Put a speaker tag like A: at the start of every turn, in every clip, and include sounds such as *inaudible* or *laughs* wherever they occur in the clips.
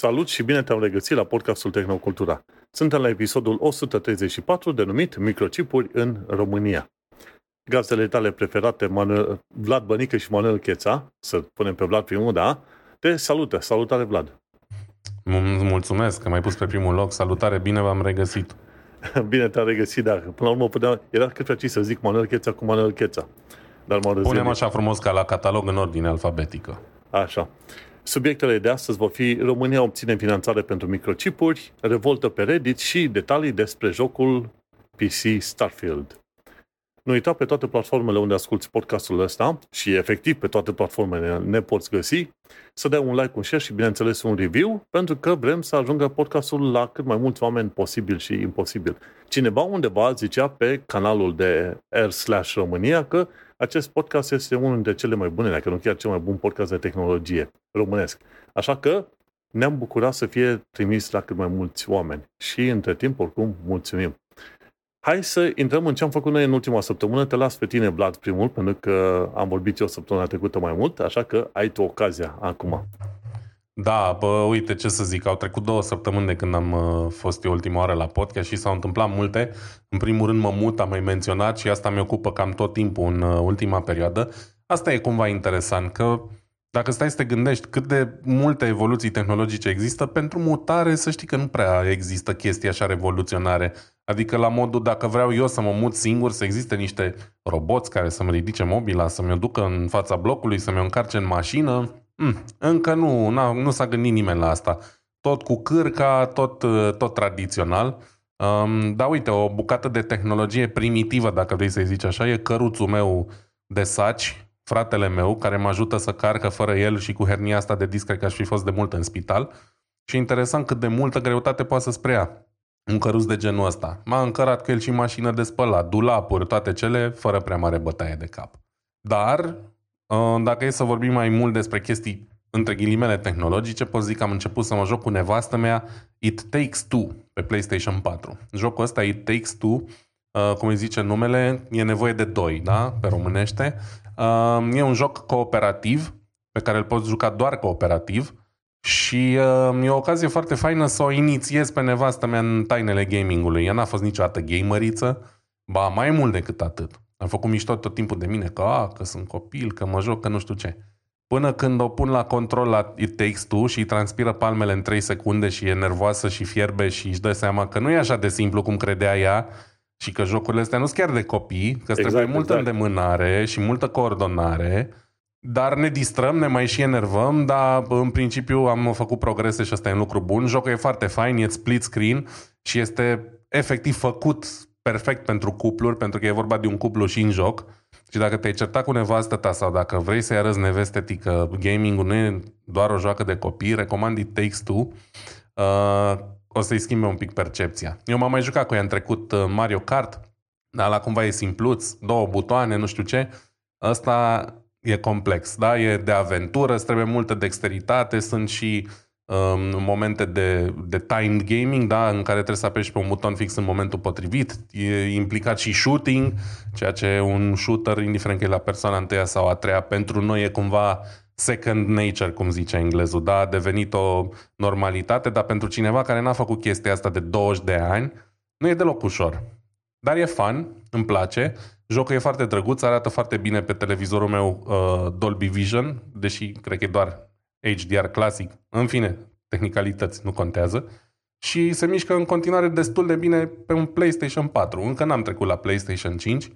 A: Salut și bine te-am regăsit la podcastul Tehnocultura. Suntem la episodul 134 denumit Microchipuri în România. Gazdele tale preferate, Manuel, Vlad Bănică și Manuel Cheța, să punem pe Vlad primul, da, te salută. Salutare, Vlad!
B: Mulțumesc că m-ai pus pe primul loc. Salutare, bine v-am regăsit. *laughs*
A: bine te-am regăsit, da. Până la urmă puteam, era cât fea să zic Manuel Cheța cu Manuel Cheța.
B: Dar m Punem așa frumos ca la catalog în ordine alfabetică.
A: Așa. Subiectele de astăzi vor fi România obține finanțare pentru microchipuri, revoltă pe Reddit și detalii despre jocul PC Starfield. Nu uita pe toate platformele unde asculti podcastul ăsta și efectiv pe toate platformele ne poți găsi, să dai un like, un share și bineînțeles un review, pentru că vrem să ajungă podcastul la cât mai mulți oameni posibil și imposibil. Cineva undeva zicea pe canalul de R slash România că acest podcast este unul dintre cele mai bune, dacă nu chiar cel mai bun podcast de tehnologie românesc. Așa că ne-am bucurat să fie trimis la cât mai mulți oameni. Și între timp, oricum, mulțumim. Hai să intrăm în ce am făcut noi în ultima săptămână. Te las pe tine, Vlad, primul, pentru că am vorbit eu săptămâna trecută mai mult, așa că ai tu ocazia acum.
B: Da, bă, uite ce să zic, au trecut două săptămâni de când am uh, fost eu ultima oară la podcast și s-au întâmplat multe. În primul rând mă mut, am mai menționat și asta mi ocupă cam tot timpul în uh, ultima perioadă. Asta e cumva interesant, că dacă stai să te gândești cât de multe evoluții tehnologice există, pentru mutare să știi că nu prea există chestii așa revoluționare. Adică la modul dacă vreau eu să mă mut singur, să existe niște roboți care să-mi ridice mobila, să-mi o ducă în fața blocului, să-mi o încarce în mașină, mm, încă nu, nu s-a gândit nimeni la asta. Tot cu cârca, tot, tot tradițional. Um, dar uite, o bucată de tehnologie primitivă, dacă vrei să-i zici așa, e căruțul meu de saci, fratele meu, care mă ajută să carcă fără el și cu hernia asta de disc, cred că aș fi fost de mult în spital. Și interesant cât de multă greutate poate să sprea un căruț de genul ăsta. M-a încărat cu el și mașină de spălat, dulapuri, toate cele, fără prea mare bătaie de cap. Dar, uh, dacă e să vorbim mai mult despre chestii între ghilimele tehnologice, pot zic că am început să mă joc cu nevastă mea It Takes Two pe PlayStation 4. Jocul ăsta, It Takes Two, uh, cum îi zice numele, e nevoie de doi, da? Pe românește. Uh, e un joc cooperativ pe care îl poți juca doar cooperativ și uh, e o ocazie foarte faină să o inițiez pe nevastă mea în tainele gamingului. Ea n-a fost niciodată gameriță, ba mai mult decât atât. Am făcut mișto tot timpul de mine, că, a, că sunt copil, că mă joc, că nu știu ce. Până când o pun la control la It Takes Two și îi transpiră palmele în 3 secunde și e nervoasă și fierbe și își dă seama că nu e așa de simplu cum credea ea și că jocurile astea nu sunt chiar de copii, că exact, trebuie multă exact. îndemânare și multă coordonare dar ne distrăm, ne mai și enervăm, dar în principiu am făcut progrese și ăsta e un lucru bun. Jocul e foarte fain, e split screen și este efectiv făcut perfect pentru cupluri, pentru că e vorba de un cuplu și în joc. Și dacă te-ai certat cu nevastă ta sau dacă vrei să-i arăți nevestetică, gaming nu e doar o joacă de copii, recomand It Takes Two. Uh, o să-i schimbe un pic percepția. Eu m-am mai jucat cu ea în trecut uh, Mario Kart, dar la cumva e simpluț, două butoane, nu știu ce. Asta e complex, da? E de aventură, îți trebuie multă dexteritate, sunt și um, momente de, de timed gaming, da? În care trebuie să apeși pe un buton fix în momentul potrivit. E implicat și shooting, ceea ce un shooter, indiferent că e la persoana întâia sau a treia, pentru noi e cumva second nature, cum zice englezul, da? A devenit o normalitate, dar pentru cineva care n-a făcut chestia asta de 20 de ani, nu e deloc ușor. Dar e fun, îmi place Jocul e foarte drăguț, arată foarte bine pe televizorul meu uh, Dolby Vision, deși cred că e doar HDR clasic. În fine, tehnicalități nu contează. Și se mișcă în continuare destul de bine pe un PlayStation 4. Încă n-am trecut la PlayStation 5.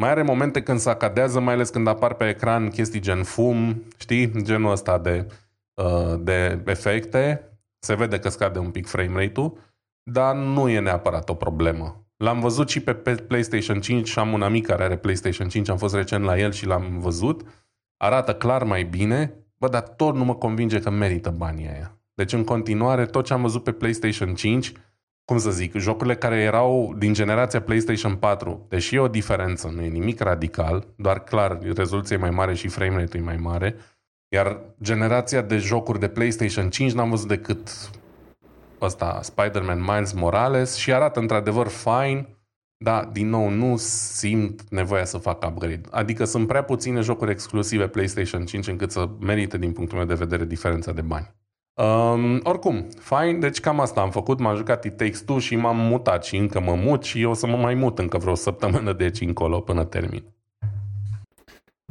B: Mai are momente când se acadează, mai ales când apar pe ecran chestii gen fum, știi, genul ăsta de, uh, de efecte. Se vede că scade un pic frame rate-ul, dar nu e neapărat o problemă. L-am văzut și pe PlayStation 5 și am un amic care are PlayStation 5, am fost recent la el și l-am văzut. Arată clar mai bine, bă, dar tot nu mă convinge că merită banii aia. Deci în continuare, tot ce am văzut pe PlayStation 5, cum să zic, jocurile care erau din generația PlayStation 4, deși e o diferență, nu e nimic radical, doar clar, rezoluția e mai mare și frame rate-ul e mai mare, iar generația de jocuri de PlayStation 5 n-am văzut decât ăsta, Spider-Man Miles Morales și arată într-adevăr fine, dar din nou nu simt nevoia să fac upgrade. Adică sunt prea puține jocuri exclusive PlayStation 5 încât să merite din punctul meu de vedere diferența de bani. Um, oricum, fain, deci cam asta am făcut, m-am jucat It Takes Two și m-am mutat și încă mă mut și o să mă mai mut încă vreo săptămână de aici încolo până termin.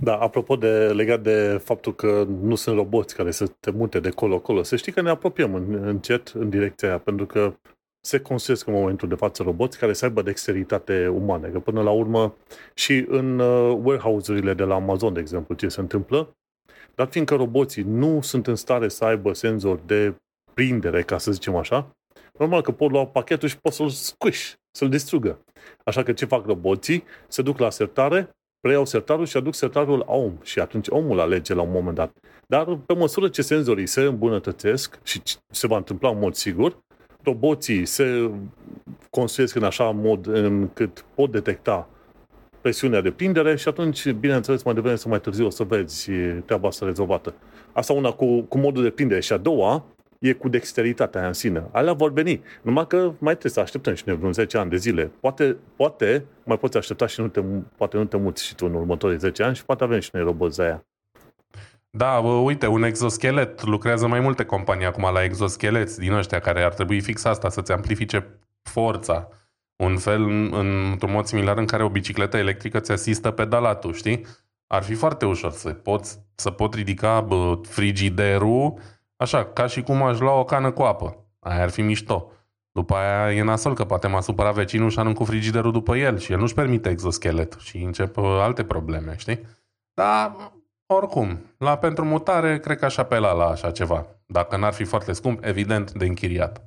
A: Da, apropo de legat de faptul că nu sunt roboți care să te mute de colo-colo, să știi că ne apropiem în, încet în direcția aia, pentru că se construiesc în momentul de față roboți care să aibă dexteritate umană. Că până la urmă și în uh, warehouse-urile de la Amazon, de exemplu, ce se întâmplă, dar fiindcă roboții nu sunt în stare să aibă senzor de prindere, ca să zicem așa, normal că pot lua pachetul și pot să-l squish, să-l distrugă. Așa că ce fac roboții? Se duc la sertare, preiau sertarul și aduc sertarul la om. Și atunci omul alege la un moment dat. Dar pe măsură ce senzorii se îmbunătățesc și se va întâmpla în mod sigur, roboții se construiesc în așa mod încât pot detecta presiunea de prindere și atunci, bineînțeles, mai devreme sau mai târziu o să vezi treaba asta rezolvată. Asta una cu, cu modul de prindere și a doua e cu dexteritatea în sine. Alea vor veni. Numai că mai trebuie să așteptăm și noi vreun 10 ani de zile. Poate, poate mai poți aștepta și nu te, poate nu te muți și tu în următorii 10 ani și poate avem și noi roboți aia.
B: Da, bă, uite, un exoschelet. Lucrează mai multe companii acum la exoscheleți din ăștia care ar trebui fix asta, să-ți amplifice forța. Un fel, într-un mod similar în care o bicicletă electrică ți asistă pedalatul, știi? Ar fi foarte ușor să poți să pot ridica bă, frigiderul Așa, ca și cum aș lua o cană cu apă. Aia ar fi mișto. După aia e nasol că poate m-a supărat vecinul și arunc cu frigiderul după el și el nu-și permite exoschelet și încep uh, alte probleme, știi? Dar, oricum, la pentru mutare, cred că aș apela la așa ceva. Dacă n-ar fi foarte scump, evident, de închiriat.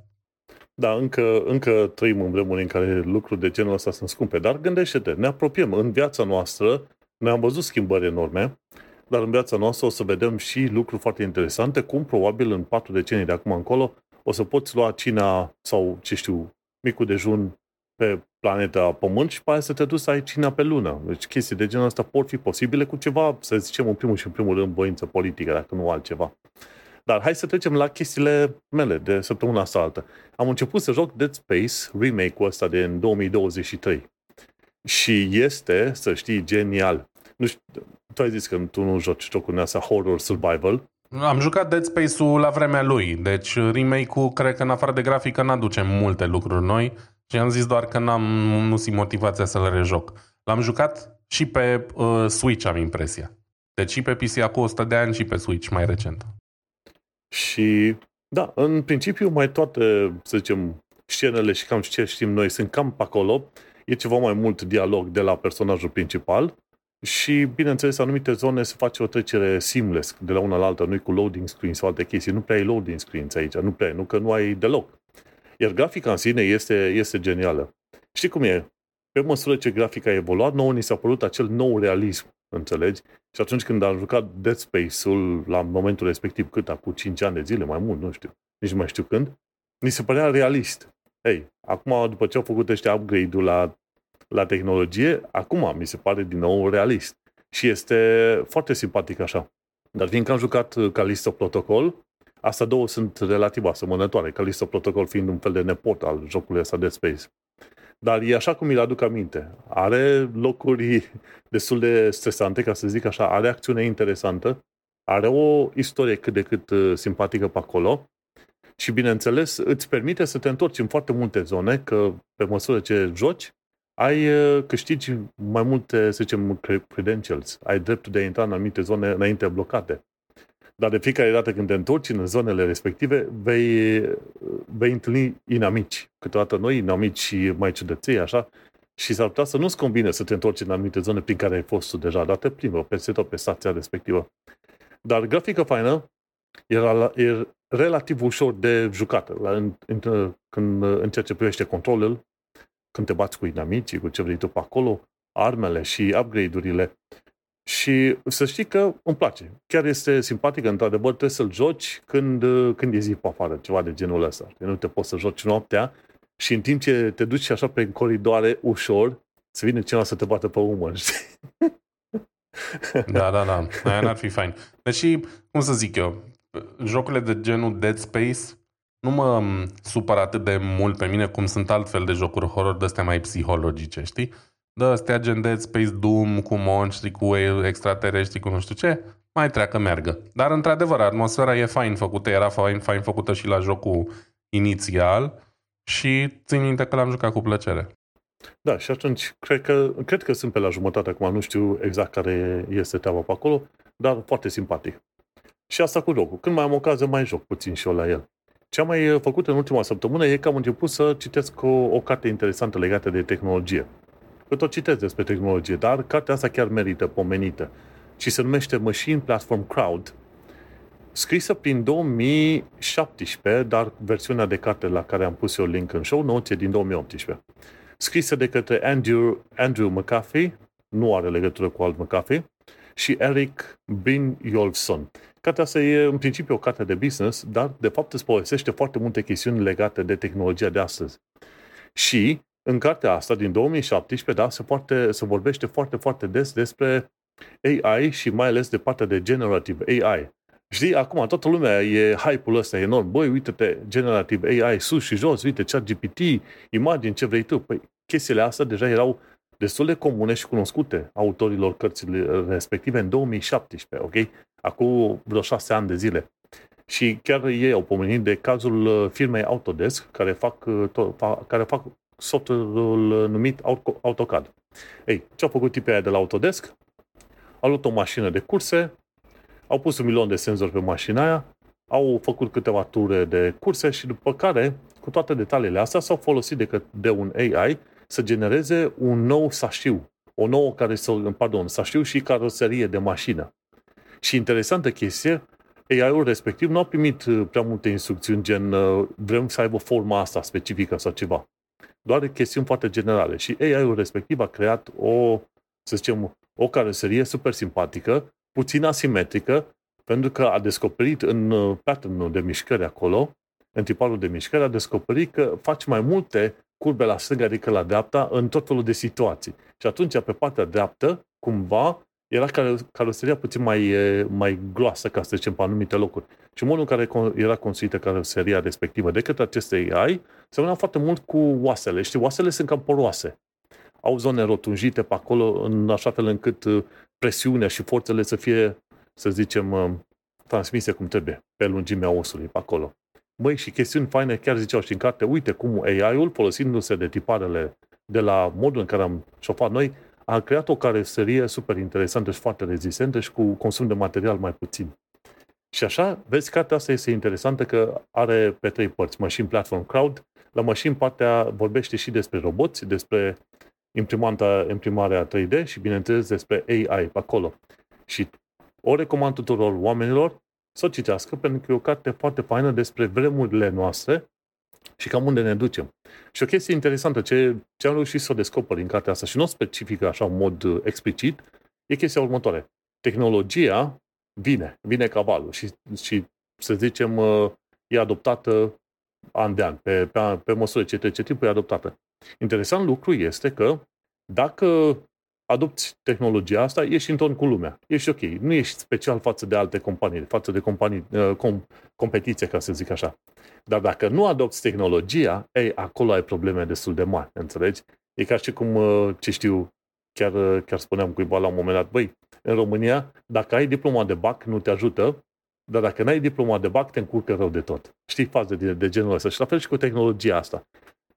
A: Da, încă, încă trăim în vremuri în care lucruri de genul ăsta sunt scumpe, dar gândește-te, ne apropiem în viața noastră, noi am văzut schimbări enorme, dar în viața noastră o să vedem și lucruri foarte interesante, cum probabil în patru decenii de acum încolo o să poți lua cina sau, ce știu, micul dejun pe planeta Pământ și pe aia să te duci să ai cina pe lună. Deci chestii de genul ăsta pot fi posibile cu ceva, să zicem, în primul și în primul rând, voință politică, dacă nu altceva. Dar hai să trecem la chestiile mele de săptămâna asta altă. Am început să joc Dead Space, remake-ul ăsta de în 2023. Și este, să știi, genial. Nu știu, tu ai zis că tu nu joci jocul astea horror survival.
B: Am jucat Dead Space-ul la vremea lui, deci remake-ul cred că în afară de grafică n-aduce multe lucruri noi și am zis doar că n-am nu simt motivația să-l rejoc. L-am jucat și pe uh, Switch, am impresia. Deci și pe PC acum 100 de ani și pe Switch mai recent.
A: Și da, în principiu mai toate, să zicem, scenele și cam ce știm noi sunt cam pe acolo. E ceva mai mult dialog de la personajul principal și, bineînțeles, anumite zone se face o trecere seamless de la una la alta, nu cu loading screen sau alte chestii. Nu prea ai loading screens aici, nu prea, nu că nu ai deloc. Iar grafica în sine este, este genială. Știi cum e? Pe măsură ce grafica a evoluat, nouă ni s-a părut acel nou realism, înțelegi? Și atunci când am jucat Dead Space-ul la momentul respectiv, cât acum 5 ani de zile, mai mult, nu știu, nici nu mai știu când, ni se părea realist. Ei, acum, după ce au făcut ăștia upgrade-ul la la tehnologie, acum mi se pare din nou realist. Și este foarte simpatic așa. Dar fiindcă am jucat Callisto Protocol, asta două sunt relativ asemănătoare, Callisto Protocol fiind un fel de nepot al jocului ăsta de Space. Dar e așa cum mi-l aduc aminte. Are locuri *laughs* destul de stresante, ca să zic așa, are acțiune interesantă, are o istorie cât de cât uh, simpatică pe acolo și, bineînțeles, îți permite să te întorci în foarte multe zone, că pe măsură ce joci, ai uh, câștigi mai multe, să zicem, credentials. Ai dreptul de a intra în anumite zone înainte blocate. Dar de fiecare dată când te întorci în zonele respective, vei, vei întâlni inamici. Câteodată noi, inamici mai ciudăței, așa, și s-ar putea să nu-ți combine să te întorci în anumite zone prin care ai fost tu deja, dar te plimbă peste tot pe stația respectivă. Dar grafică faină, era, e relativ ușor de jucată la, în, în, când, în ceea ce privește controlul când te bați cu inamicii, cu ce vrei tu pe acolo, armele și upgrade-urile. Și să știi că îmi place. Chiar este simpatic, într-adevăr, trebuie să-l joci când, când e zi pe afară, ceva de genul ăsta. Nu te poți să joci noaptea și în timp ce te duci așa pe coridoare ușor, să vină cineva să te bată pe umăr, știi?
B: Da, da, da. Aia n-ar fi fain. Deși, cum să zic eu, jocurile de genul Dead Space nu mă supăr atât de mult pe mine cum sunt altfel de jocuri horror de astea mai psihologice, știi? Da, astea gen Dead Space Doom cu monștri, cu extraterestri, cu nu știu ce, mai treacă meargă. Dar, într-adevăr, atmosfera e fain făcută, era fain, fain făcută și la jocul inițial și țin minte că l-am jucat cu plăcere.
A: Da, și atunci cred că, cred că sunt pe la jumătate acum, nu știu exact care este treaba pe acolo, dar foarte simpatic. Și asta cu jocul. Când mai am ocazie, mai joc puțin și eu la el. Ce am mai făcut în ultima săptămână e că am început să citesc o, o carte interesantă legată de tehnologie. Că tot citesc despre tehnologie, dar cartea asta chiar merită pomenită. Și se numește Machine Platform Crowd, scrisă prin 2017, dar versiunea de carte la care am pus eu link în show notes e din 2018. Scrisă de către Andrew, Andrew McAfee, nu are legătură cu alt McAfee, și Eric Brynjolfsson. Cartea asta e în principiu o carte de business, dar de fapt îți povestește foarte multe chestiuni legate de tehnologia de astăzi. Și în cartea asta din 2017, da, se, poate, se vorbește foarte, foarte des despre AI și mai ales de partea de generative AI. Știi, acum toată lumea e hype-ul ăsta enorm. Băi, uite-te, generative AI sus și jos, uite, chat GPT, imagini, ce vrei tu. Păi, chestiile astea deja erau destul de comune și cunoscute autorilor cărții respective în 2017, ok? Acum vreo șase ani de zile. Și chiar ei au pomenit de cazul uh, firmei Autodesk, care fac, uh, care fac software-ul numit AutoCAD. Ei, ce au făcut tipii aia de la Autodesk? Au luat o mașină de curse, au pus un milion de senzori pe mașina aia, au făcut câteva ture de curse și după care, cu toate detaliile astea, s-au folosit de, de un AI să genereze un nou sașiu, o nouă care să, pardon, sașiu și caroserie de mașină. Și interesantă chestie, AI-ul respectiv nu a primit uh, prea multe instrucțiuni gen uh, vrem să aibă forma asta specifică sau ceva. Doar chestiuni foarte generale. Și AI-ul respectiv a creat o, să zicem, o caroserie super simpatică, puțin asimetrică, pentru că a descoperit în uh, pattern de mișcări acolo, în tiparul de mișcări, a descoperit că face mai multe curbe la stânga, adică la dreapta, în tot felul de situații. Și atunci, pe partea dreaptă, cumva, era caroseria puțin mai, mai groasă, ca să zicem, pe anumite locuri. Și modul în care era construită caroseria respectivă de către aceste AI semăna foarte mult cu oasele. Știi, oasele sunt cam poroase. Au zone rotunjite pe acolo, în așa fel încât uh, presiunea și forțele să fie, să zicem, uh, transmise cum trebuie, pe lungimea osului pe acolo. Măi, și chestiuni faine, chiar ziceau și în carte, uite cum AI-ul, folosindu-se de tiparele de la modul în care am șofat noi, a creat o caroserie super interesantă și foarte rezistentă și cu consum de material mai puțin. Și așa, vezi, cartea asta este interesantă că are pe trei părți. Machine Platform Crowd. La Machine partea vorbește și despre roboți, despre imprimanta, imprimarea 3D și, bineînțeles, despre AI pe acolo. Și o recomand tuturor oamenilor să o citească, pentru că e o carte foarte faină despre vremurile noastre și cam unde ne ducem. Și o chestie interesantă, ce, ce am reușit să o descoper în cartea asta și nu o specifică așa în mod uh, explicit, e chestia următoare. Tehnologia vine, vine cavalul și, și să zicem, uh, e adoptată an de an, pe, pe, pe măsură ce trece timpul e adoptată. Interesant lucru este că dacă adopți tehnologia asta, ești în ton cu lumea. Ești ok. Nu ești special față de alte companii, față de companii, uh, com, competiție, ca să zic așa. Dar dacă nu adopți tehnologia, ei, acolo ai probleme destul de mari, înțelegi? E ca și cum, uh, ce știu, chiar, uh, chiar spuneam cuiva la un moment dat, băi, în România, dacă ai diploma de BAC, nu te ajută, dar dacă n-ai diploma de BAC, te încurcă rău de tot. Știi faze de, de genul ăsta. Și la fel și cu tehnologia asta.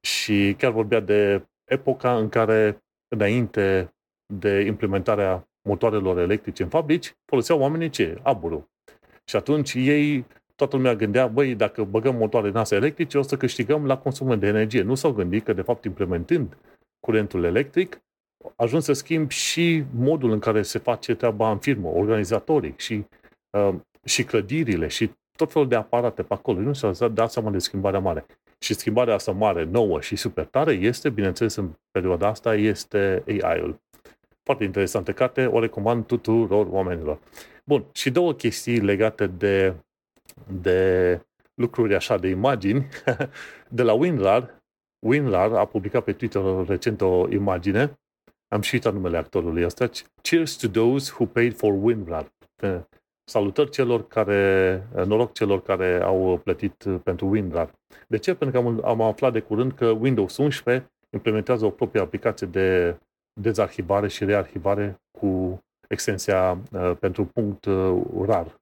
A: Și chiar vorbea de epoca în care, înainte de implementarea motoarelor electrice în fabrici, foloseau oamenii ce? Aburul. Și atunci ei, toată lumea gândea, băi, dacă băgăm motoare în astea electrice, o să câștigăm la consumul de energie. Nu s-au gândit că, de fapt, implementând curentul electric, ajuns să schimb și modul în care se face treaba în firmă, organizatorii și, uh, și clădirile și tot felul de aparate pe acolo. Nu s-a dat seama de schimbarea mare. Și schimbarea asta mare, nouă și super tare este, bineînțeles, în perioada asta, este AI-ul. Foarte interesantă carte, o recomand tuturor oamenilor. Bun, și două chestii legate de, de lucruri așa, de imagini. *laughs* De la WinRAR, WinRAR a publicat pe Twitter recent o imagine, am și uitat numele actorului ăsta, Cheers to those who paid for WinRAR. Salutări celor care, noroc celor care au plătit pentru WinRAR. De ce? Pentru că am, am aflat de curând că Windows 11 implementează o proprie aplicație de dezarhivare și rearhivare cu extensia uh, pentru punct uh, rar.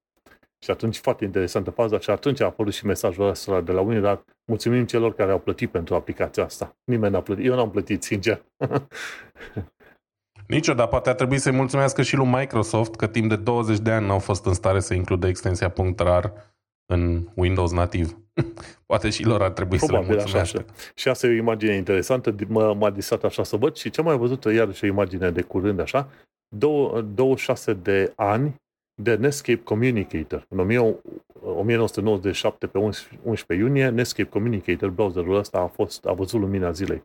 A: Și atunci, foarte interesantă faza, și atunci a apărut și mesajul ăsta de la unii, dar mulțumim celor care au plătit pentru aplicația asta. Nimeni n-a plătit. Eu n-am plătit, sincer. *laughs*
B: Nicio, dar poate ar trebui să-i mulțumească și lui Microsoft că timp de 20 de ani n-au fost în stare să includă extensia .rar în Windows nativ. *laughs* Poate și lor ar trebui Probabil, să le mulțumească. Așa, așa.
A: Și asta e o imagine interesantă, m- m-a disat așa să văd și ce mai văzut iarăși o imagine de curând așa, 26 de ani de Netscape Communicator. În 1997, pe 11 iunie, Netscape Communicator, browserul ăsta a, fost, a văzut lumina zilei.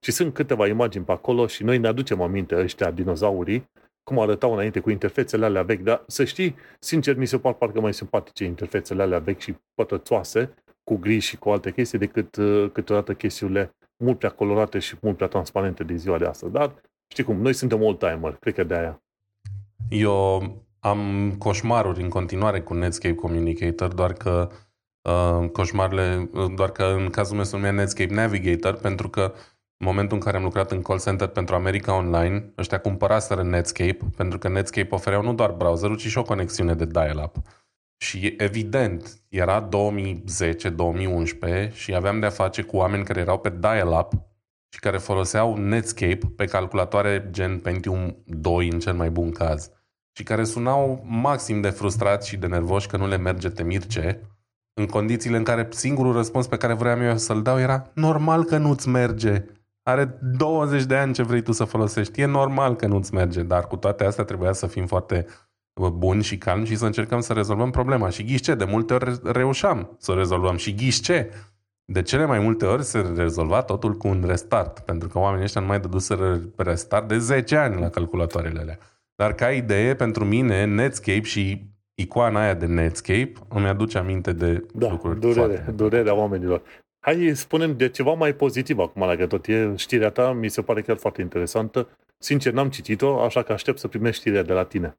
A: Și sunt câteva imagini pe acolo și noi ne aducem aminte ăștia dinozaurii, cum arătau înainte cu interfețele alea vechi, dar să știi, sincer, mi se par parcă mai simpatice interfețele alea vechi și pătrățoase, cu gri și cu alte chestii, decât uh, câteodată chestiile mult prea colorate și mult prea transparente de ziua de astăzi. Dar, știi cum, noi suntem old-timer, cred că de aia.
B: Eu am coșmaruri în continuare cu Netscape Communicator, doar că uh, coșmarele, doar că în cazul meu se numea Netscape Navigator, pentru că în momentul în care am lucrat în call center pentru America Online, ăștia cumpăraseră Netscape, pentru că Netscape ofereau nu doar browserul, ci și o conexiune de dial-up. Și evident, era 2010-2011 și aveam de-a face cu oameni care erau pe dial-up și care foloseau Netscape pe calculatoare gen Pentium 2 în cel mai bun caz și care sunau maxim de frustrați și de nervoși că nu le merge temirce, în condițiile în care singurul răspuns pe care vreau eu să-l dau era normal că nu-ți merge. Are 20 de ani ce vrei tu să folosești. E normal că nu-ți merge, dar cu toate astea trebuia să fim foarte buni și calmi și să încercăm să rezolvăm problema. Și ghiși ce? De multe ori reușeam să o rezolvăm. Și ghiși ce? De cele mai multe ori se rezolva totul cu un restart, pentru că oamenii ăștia nu mai dăduseră restart de 10 ani la calculatoarele alea. Dar ca idee, pentru mine, Netscape și icoana aia de Netscape îmi aduce aminte de da, lucruri
A: durere,
B: foarte...
A: durerea oamenilor. Hai spunem de ceva mai pozitiv acum, la că tot e știrea ta, mi se pare chiar foarte interesantă. Sincer, n-am citit-o, așa că aștept să primești știrea de la tine.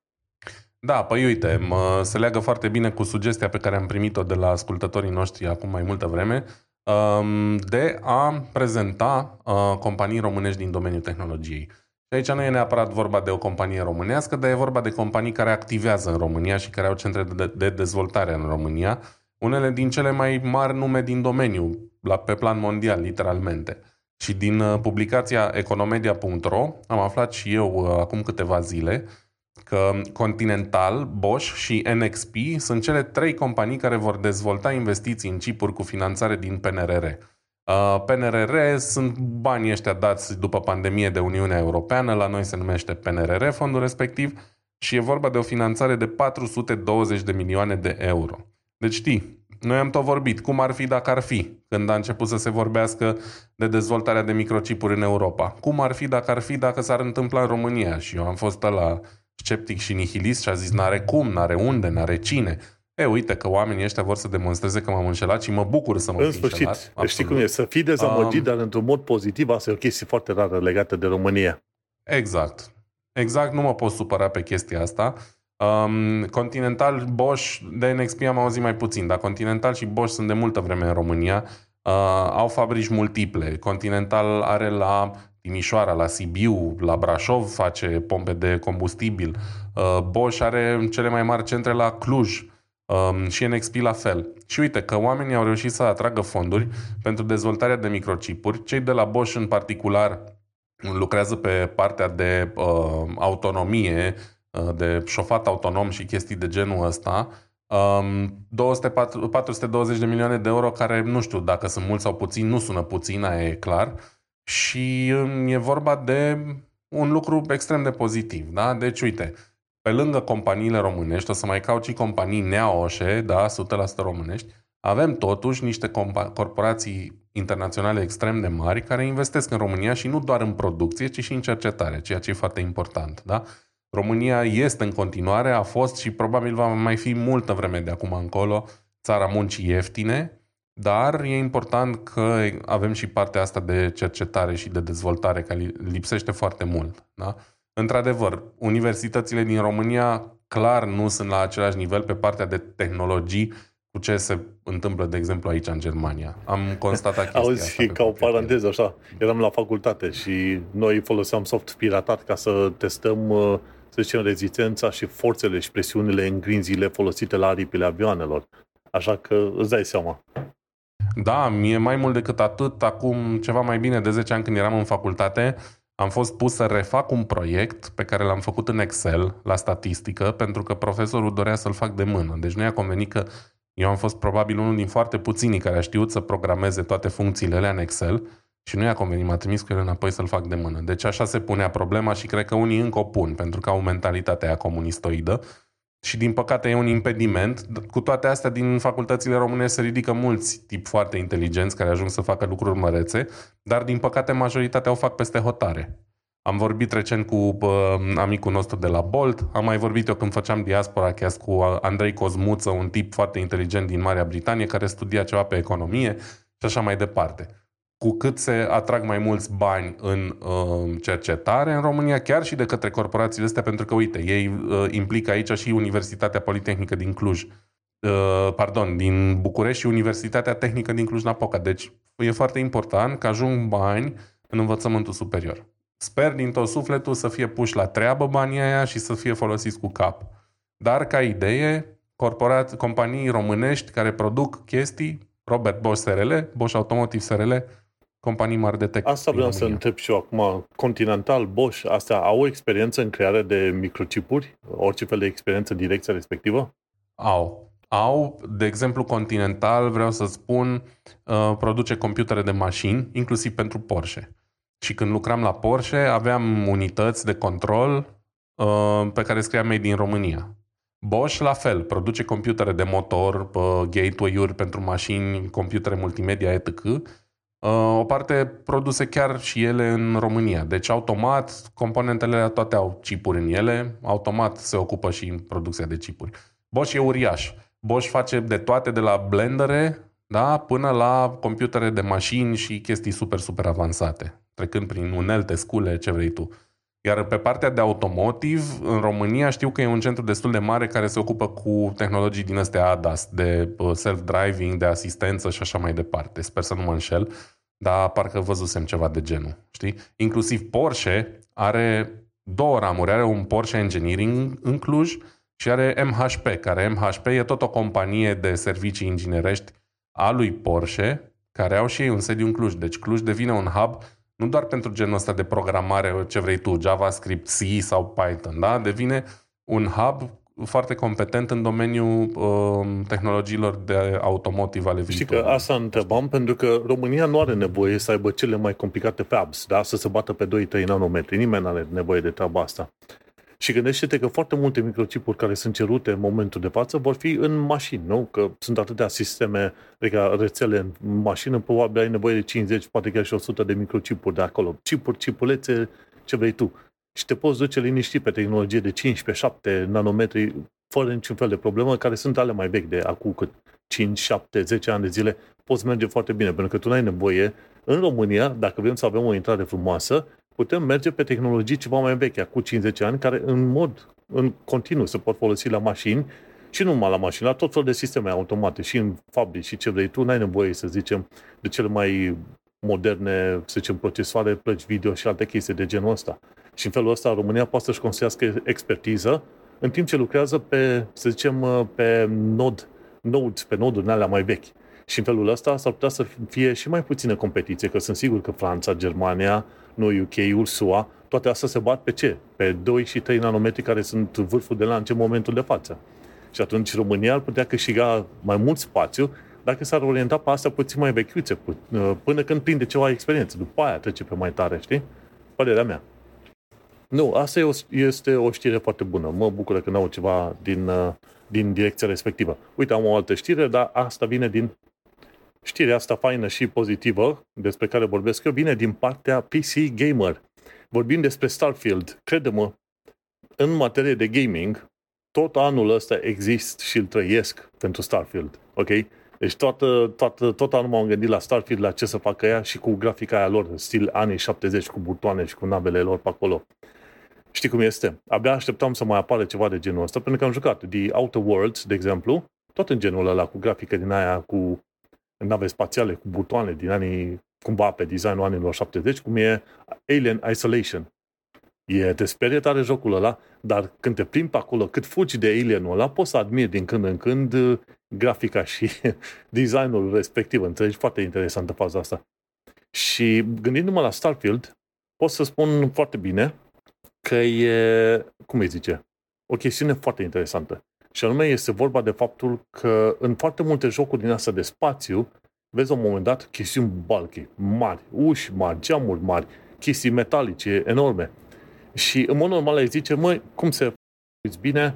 B: Da, păi uite, mă, se leagă foarte bine cu sugestia pe care am primit-o de la ascultătorii noștri acum mai multă vreme, um, de a prezenta uh, companii românești din domeniul tehnologiei. Și aici nu e neapărat vorba de o companie românească, dar e vorba de companii care activează în România și care au centre de, de dezvoltare în România, unele din cele mai mari nume din domeniu, la, pe plan mondial, literalmente. Și din uh, publicația economedia.ro am aflat și eu uh, acum câteva zile că Continental, Bosch și NXP sunt cele trei companii care vor dezvolta investiții în chipuri cu finanțare din PNRR. Uh, PNRR sunt banii ăștia dați după pandemie de Uniunea Europeană, la noi se numește PNRR fondul respectiv și e vorba de o finanțare de 420 de milioane de euro. Deci știi, noi am tot vorbit, cum ar fi dacă ar fi, când a început să se vorbească de dezvoltarea de microchipuri în Europa. Cum ar fi dacă ar fi dacă s-ar întâmpla în România? Și eu am fost la sceptic și nihilist și a zis n-are cum, n-are unde, n-are cine. E, uite că oamenii ăștia vor să demonstreze că m-am înșelat și mă bucur să mă
A: În sfârșit, înșelat, absolut. știi cum e, să fii dezamăgit, um, dar într-un mod pozitiv, asta e o chestie foarte rară legată de România.
B: Exact. Exact, nu mă pot supăra pe chestia asta. Um, Continental, Bosch, de NXP am auzit mai puțin, dar Continental și Bosch sunt de multă vreme în România. Uh, au fabrici multiple. Continental are la Timișoara, la Sibiu, la Brașov face pompe de combustibil. Uh, Bosch are cele mai mari centre la Cluj um, și NXP la fel. Și uite că oamenii au reușit să atragă fonduri pentru dezvoltarea de microchipuri. Cei de la Bosch în particular lucrează pe partea de uh, autonomie, uh, de șofat autonom și chestii de genul ăsta. Um, 200, 420 de milioane de euro care nu știu dacă sunt mulți sau puțini, nu sună puțin, aia e clar. Și um, e vorba de un lucru extrem de pozitiv. Da? Deci, uite, pe lângă companiile românești, o să mai caut și companii neaoșe, da, 100% românești, avem totuși niște compa- corporații internaționale extrem de mari care investesc în România și nu doar în producție, ci și în cercetare, ceea ce e foarte important. Da? România este în continuare, a fost și probabil va mai fi multă vreme de acum încolo țara muncii ieftine, dar e important că avem și partea asta de cercetare și de dezvoltare, care lipsește foarte mult. Da? Într-adevăr, universitățile din România clar nu sunt la același nivel pe partea de tehnologii cu ce se întâmplă, de exemplu, aici în Germania. Am constatat *laughs* chestia
A: Auzi, asta. ca o paranteză, așa, eram la facultate și noi foloseam soft piratat ca să testăm, uh, să să zicem, rezistența și forțele și presiunile în grinzile folosite la aripile avioanelor. Așa că îți dai seama.
B: Da, mie mai mult decât atât, acum ceva mai bine de 10 ani când eram în facultate, am fost pus să refac un proiect pe care l-am făcut în Excel, la statistică, pentru că profesorul dorea să-l fac de mână. Deci nu i-a convenit că eu am fost probabil unul din foarte puținii care a știut să programeze toate funcțiile alea în Excel și nu i-a convenit, m-a trimis cu el înapoi să-l fac de mână. Deci așa se punea problema și cred că unii încă o pun, pentru că au mentalitatea aia comunistoidă și din păcate e un impediment. Cu toate astea, din facultățile române se ridică mulți tip foarte inteligenți care ajung să facă lucruri mărețe, dar din păcate majoritatea o fac peste hotare. Am vorbit recent cu uh, amicul nostru de la Bolt, am mai vorbit eu când făceam diaspora chiar cu Andrei Cosmuță, un tip foarte inteligent din Marea Britanie care studia ceva pe economie și așa mai departe cu cât se atrag mai mulți bani în uh, cercetare în România, chiar și de către corporațiile astea, pentru că, uite, ei uh, implică aici și Universitatea Politehnică din Cluj, uh, pardon, din București și Universitatea Tehnică din Cluj-Napoca. Deci e foarte important că ajung bani în învățământul superior. Sper din tot sufletul să fie puși la treabă banii aia și să fie folosiți cu cap. Dar, ca idee, corporat, companii românești care produc chestii, Robert Bosch SRL, Bosch Automotive SRL, companii mari de tech.
A: Asta vreau să întreb și eu acum. Continental, Bosch, astea au o experiență în creare de microchipuri? Orice fel de experiență în direcția respectivă?
B: Au. Au, de exemplu, Continental, vreau să spun, uh, produce computere de mașini, inclusiv pentru Porsche. Și când lucram la Porsche, aveam unități de control uh, pe care scria Made din România. Bosch, la fel, produce computere de motor, uh, gateway-uri pentru mașini, computere multimedia, etc., Uh, o parte produse chiar și ele în România. Deci automat, componentele toate au chipuri în ele, automat se ocupă și în producția de chipuri. Bosch e uriaș. Bosch face de toate, de la blendere da, până la computere de mașini și chestii super, super avansate, trecând prin unelte, scule, ce vrei tu. Iar pe partea de automotive, în România știu că e un centru destul de mare care se ocupă cu tehnologii din astea ADAS, de uh, self-driving, de asistență și așa mai departe. Sper să nu mă înșel, dar parcă văzusem ceva de genul. Știi? Inclusiv Porsche are două ramuri. Are un Porsche Engineering în Cluj și are MHP, care MHP e tot o companie de servicii inginerești a lui Porsche, care au și ei un sediu în Cluj. Deci Cluj devine un hub nu doar pentru genul ăsta de programare, ce vrei tu, JavaScript, C sau Python, da? Devine un hub foarte competent în domeniul uh, tehnologiilor de automotive ale
A: viitorului. Știi că asta întrebam pentru că România nu are nevoie să aibă cele mai complicate fabs, da? să se bată pe 2-3 nanometri. Nimeni nu are nevoie de treaba asta. Și gândește-te că foarte multe microchipuri care sunt cerute în momentul de față vor fi în mașini, nu? Că sunt atâtea sisteme, adică rețele în mașină, probabil ai nevoie de 50, poate chiar și 100 de microchipuri de acolo. Chipuri, chipulețe, ce vrei tu. Și te poți duce liniștit pe tehnologie de 15-7 nanometri, fără niciun fel de problemă, care sunt ale mai vechi de acum cât 5, 7, 10 ani de zile, poți merge foarte bine, pentru că tu nu ai nevoie. În România, dacă vrem să avem o intrare frumoasă, putem merge pe tehnologii ceva mai vechi, cu 50 ani, care în mod în continuu se pot folosi la mașini și nu numai la mașini, la tot fel de sisteme automate și în fabrici și ce vrei tu, n-ai nevoie, să zicem, de cele mai moderne, să zicem, procesoare, plăci video și alte chestii de genul ăsta. Și în felul ăsta România poate să-și construiască expertiză în timp ce lucrează pe, să zicem, pe nod, node, pe noduri alea mai vechi. Și în felul ăsta s-ar putea să fie și mai puțină competiție, că sunt sigur că Franța, Germania, noi UK-ul, SUA, toate astea se bat pe ce? Pe 2 și 3 nanometri care sunt vârful de lanț în momentul de față. Și atunci România ar putea câștiga mai mult spațiu dacă s-ar orienta pe astea puțin mai vechiuțe, uh, până când prinde ceva experiență. După aia trece pe mai tare, știi? Părerea mea. Nu, asta este o știre foarte bună. Mă bucur că n-au ceva din, uh, din direcția respectivă. Uite, am o altă știre, dar asta vine din Știrea asta faină și pozitivă, despre care vorbesc eu, vine din partea PC Gamer. Vorbim despre Starfield. Crede-mă, în materie de gaming, tot anul ăsta există și îl trăiesc pentru Starfield. Ok? Deci toată, toată, tot anul m-am gândit la Starfield, la ce să facă ea și cu grafica aia lor, stil anii 70, cu butoane și cu navele lor pe acolo. Știi cum este? Abia așteptam să mai apară ceva de genul ăsta, pentru că am jucat The Outer Worlds, de exemplu, tot în genul ăla, cu grafică din aia, cu nave spațiale, cu butoane din anii, cumva pe designul anilor 70, cum e Alien Isolation. E, te sperie tare jocul ăla, dar când te plimbi pe acolo, cât fugi de alien ăla, poți să admiri din când în când uh, grafica și *laughs* designul respectiv. Înțelegi? Foarte interesantă faza asta. Și gândindu-mă la Starfield, pot să spun foarte bine că e, cum îi zice, o chestiune foarte interesantă. Și anume este vorba de faptul că în foarte multe jocuri din astea de spațiu, vezi la un moment dat chestiuni bulky, mari, uși mari, geamuri mari, chestii metalice enorme. Și în mod normal ai zice, măi, cum se uiți bine,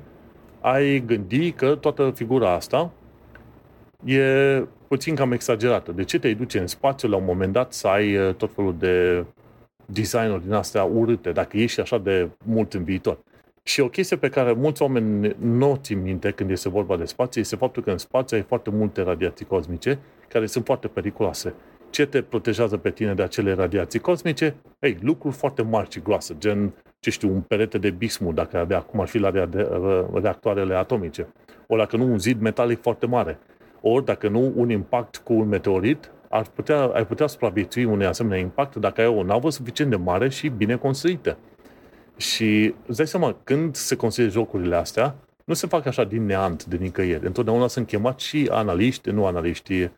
A: ai gândi că toată figura asta e puțin cam exagerată. De ce te duce în spațiu la un moment dat să ai uh, tot felul de designuri din astea urâte, dacă ești așa de mult în viitor? Și o chestie pe care mulți oameni nu o țin minte când este vorba de spațiu este faptul că în spațiu ai foarte multe radiații cosmice care sunt foarte periculoase. Ce te protejează pe tine de acele radiații cosmice? Ei, lucruri foarte mari și groase, gen, ce știu, un perete de bismut, dacă avea, cum ar fi la reactoarele atomice. Ori dacă nu, un zid metalic foarte mare. Ori, dacă nu, un impact cu un meteorit, ar putea, ai putea supraviețui unui asemenea impact dacă ai o navă suficient de mare și bine construită. Și îți dai seama, când se construie jocurile astea, nu se fac așa din neant, de nicăieri. Întotdeauna sunt chemați și analiști, nu analiști,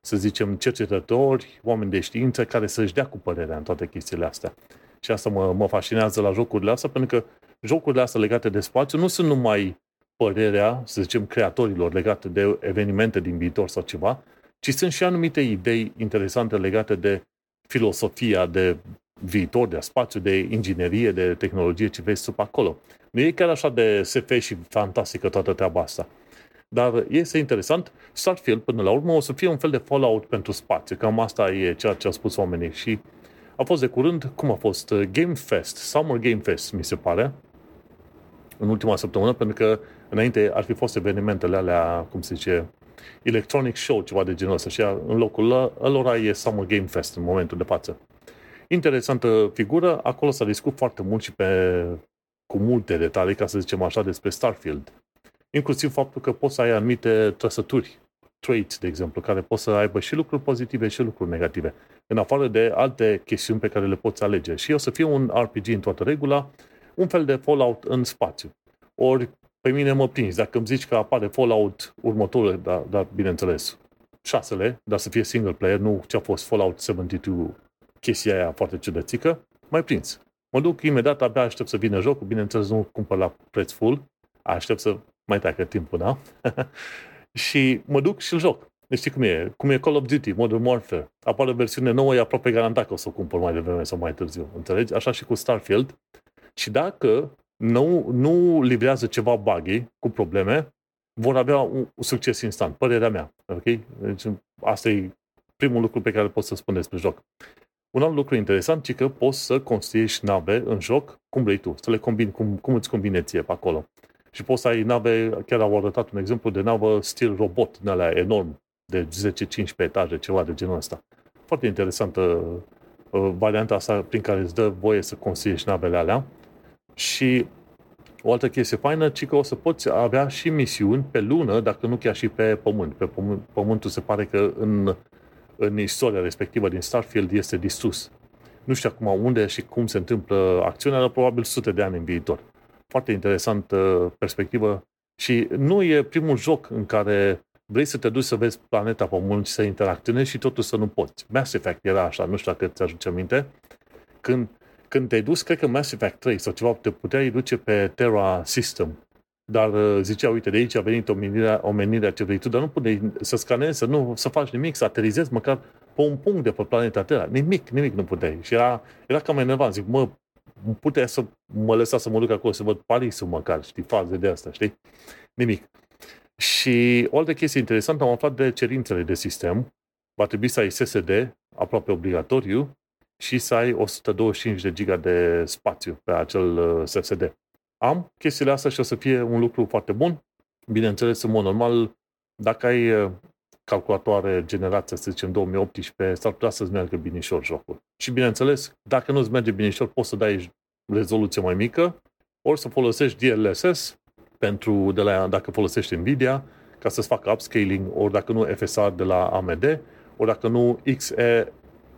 A: să zicem, cercetători, oameni de știință, care să-și dea cu părerea în toate chestiile astea. Și asta mă, mă fascinează la jocurile astea, pentru că jocurile astea legate de spațiu nu sunt numai părerea, să zicem, creatorilor legate de evenimente din viitor sau ceva, ci sunt și anumite idei interesante legate de filosofia, de viitor, de spațiu, de inginerie, de tehnologie, ce vezi sub acolo. Nu e chiar așa de SF și fantastică toată treaba asta. Dar este interesant, Starfield până la urmă o să fie un fel de Fallout pentru spațiu. Cam asta e ceea ce au spus oamenii. Și a fost de curând, cum a fost? Game Fest, Summer Game Fest, mi se pare, în ultima săptămână, pentru că înainte ar fi fost evenimentele alea, cum se zice, Electronic Show, ceva de genul ăsta. Și în locul lor e Summer Game Fest în momentul de față. Interesantă figură, acolo s-a discutat foarte mult și pe, cu multe detalii, ca să zicem așa, despre Starfield. Inclusiv faptul că poți să ai anumite trăsături, traits, de exemplu, care pot să aibă și lucruri pozitive și lucruri negative, în afară de alte chestiuni pe care le poți alege. Și o să fie un RPG în toată regula, un fel de Fallout în spațiu. Ori pe mine mă prinzi. Dacă îmi zici că apare Fallout următorul, dar, dar bineînțeles, șasele, dar să fie single player, nu ce a fost Fallout 72 chestia aia foarte ciudățică, mai prins. Mă duc imediat, abia aștept să vină jocul, bineînțeles nu cumpăr la preț full, aștept să mai treacă timpul, da? *laughs* și mă duc și îl joc. Deci știi cum e? Cum e Call of Duty, Modern Warfare. Apare versiune nouă, e aproape garantat că o să o cumpăr mai devreme sau mai târziu. Înțelegi? Așa și cu Starfield. Și dacă nu, nu livrează ceva buggy cu probleme, vor avea un succes instant. Părerea mea. Ok? Deci asta e primul lucru pe care pot să spun despre joc. Un alt lucru interesant e că poți să construiești nave în joc cum vrei tu, să le combini, cum, cum îți convine ție pe acolo. Și poți să ai nave, chiar au arătat un exemplu de navă stil robot, din alea enorm, de 10-15 etaje, ceva de genul ăsta. Foarte interesantă uh, varianta asta prin care îți dă voie să construiești navele alea. Și o altă chestie faină, ci că o să poți avea și misiuni pe lună, dacă nu chiar și pe pământ. Pe pământ, pământul se pare că în în istoria respectivă din Starfield este distrus. Nu știu acum unde și cum se întâmplă acțiunea, dar probabil sute de ani în viitor. Foarte interesantă perspectivă și nu e primul joc în care vrei să te duci să vezi planeta Pământ și să interacționezi și totul să nu poți. Mass Effect era așa, nu știu dacă ți ajuce aminte. Când, când te-ai dus, cred că Mass Effect 3 sau ceva, te puteai duce pe Terra System dar uh, zicea, uite, de aici a venit omenirea, omenirea ce vrei tu, dar nu puteai să scanezi, să nu să faci nimic, să aterizezi măcar pe un punct de pe planeta Terra. Nimic, nimic nu puteai. Și era, era cam enervant. Zic, mă, putea să mă lăsa să mă duc acolo să văd Parisul măcar, știi, faze de asta, știi? Nimic. Și o altă chestie interesantă, am aflat de cerințele de sistem. Va trebui să ai SSD, aproape obligatoriu, și să ai 125 de giga de spațiu pe acel uh, SSD am chestiile astea și o să fie un lucru foarte bun. Bineînțeles, în mod normal, dacă ai uh, calculatoare generația, să zicem, 2018, s-ar putea să-ți meargă binișor jocul. Și bineînțeles, dacă nu-ți merge binișor, poți să dai rezoluție mai mică, ori să folosești DLSS pentru, de la, dacă folosești Nvidia, ca să-ți facă upscaling, ori dacă nu FSR de la AMD, ori dacă nu XE,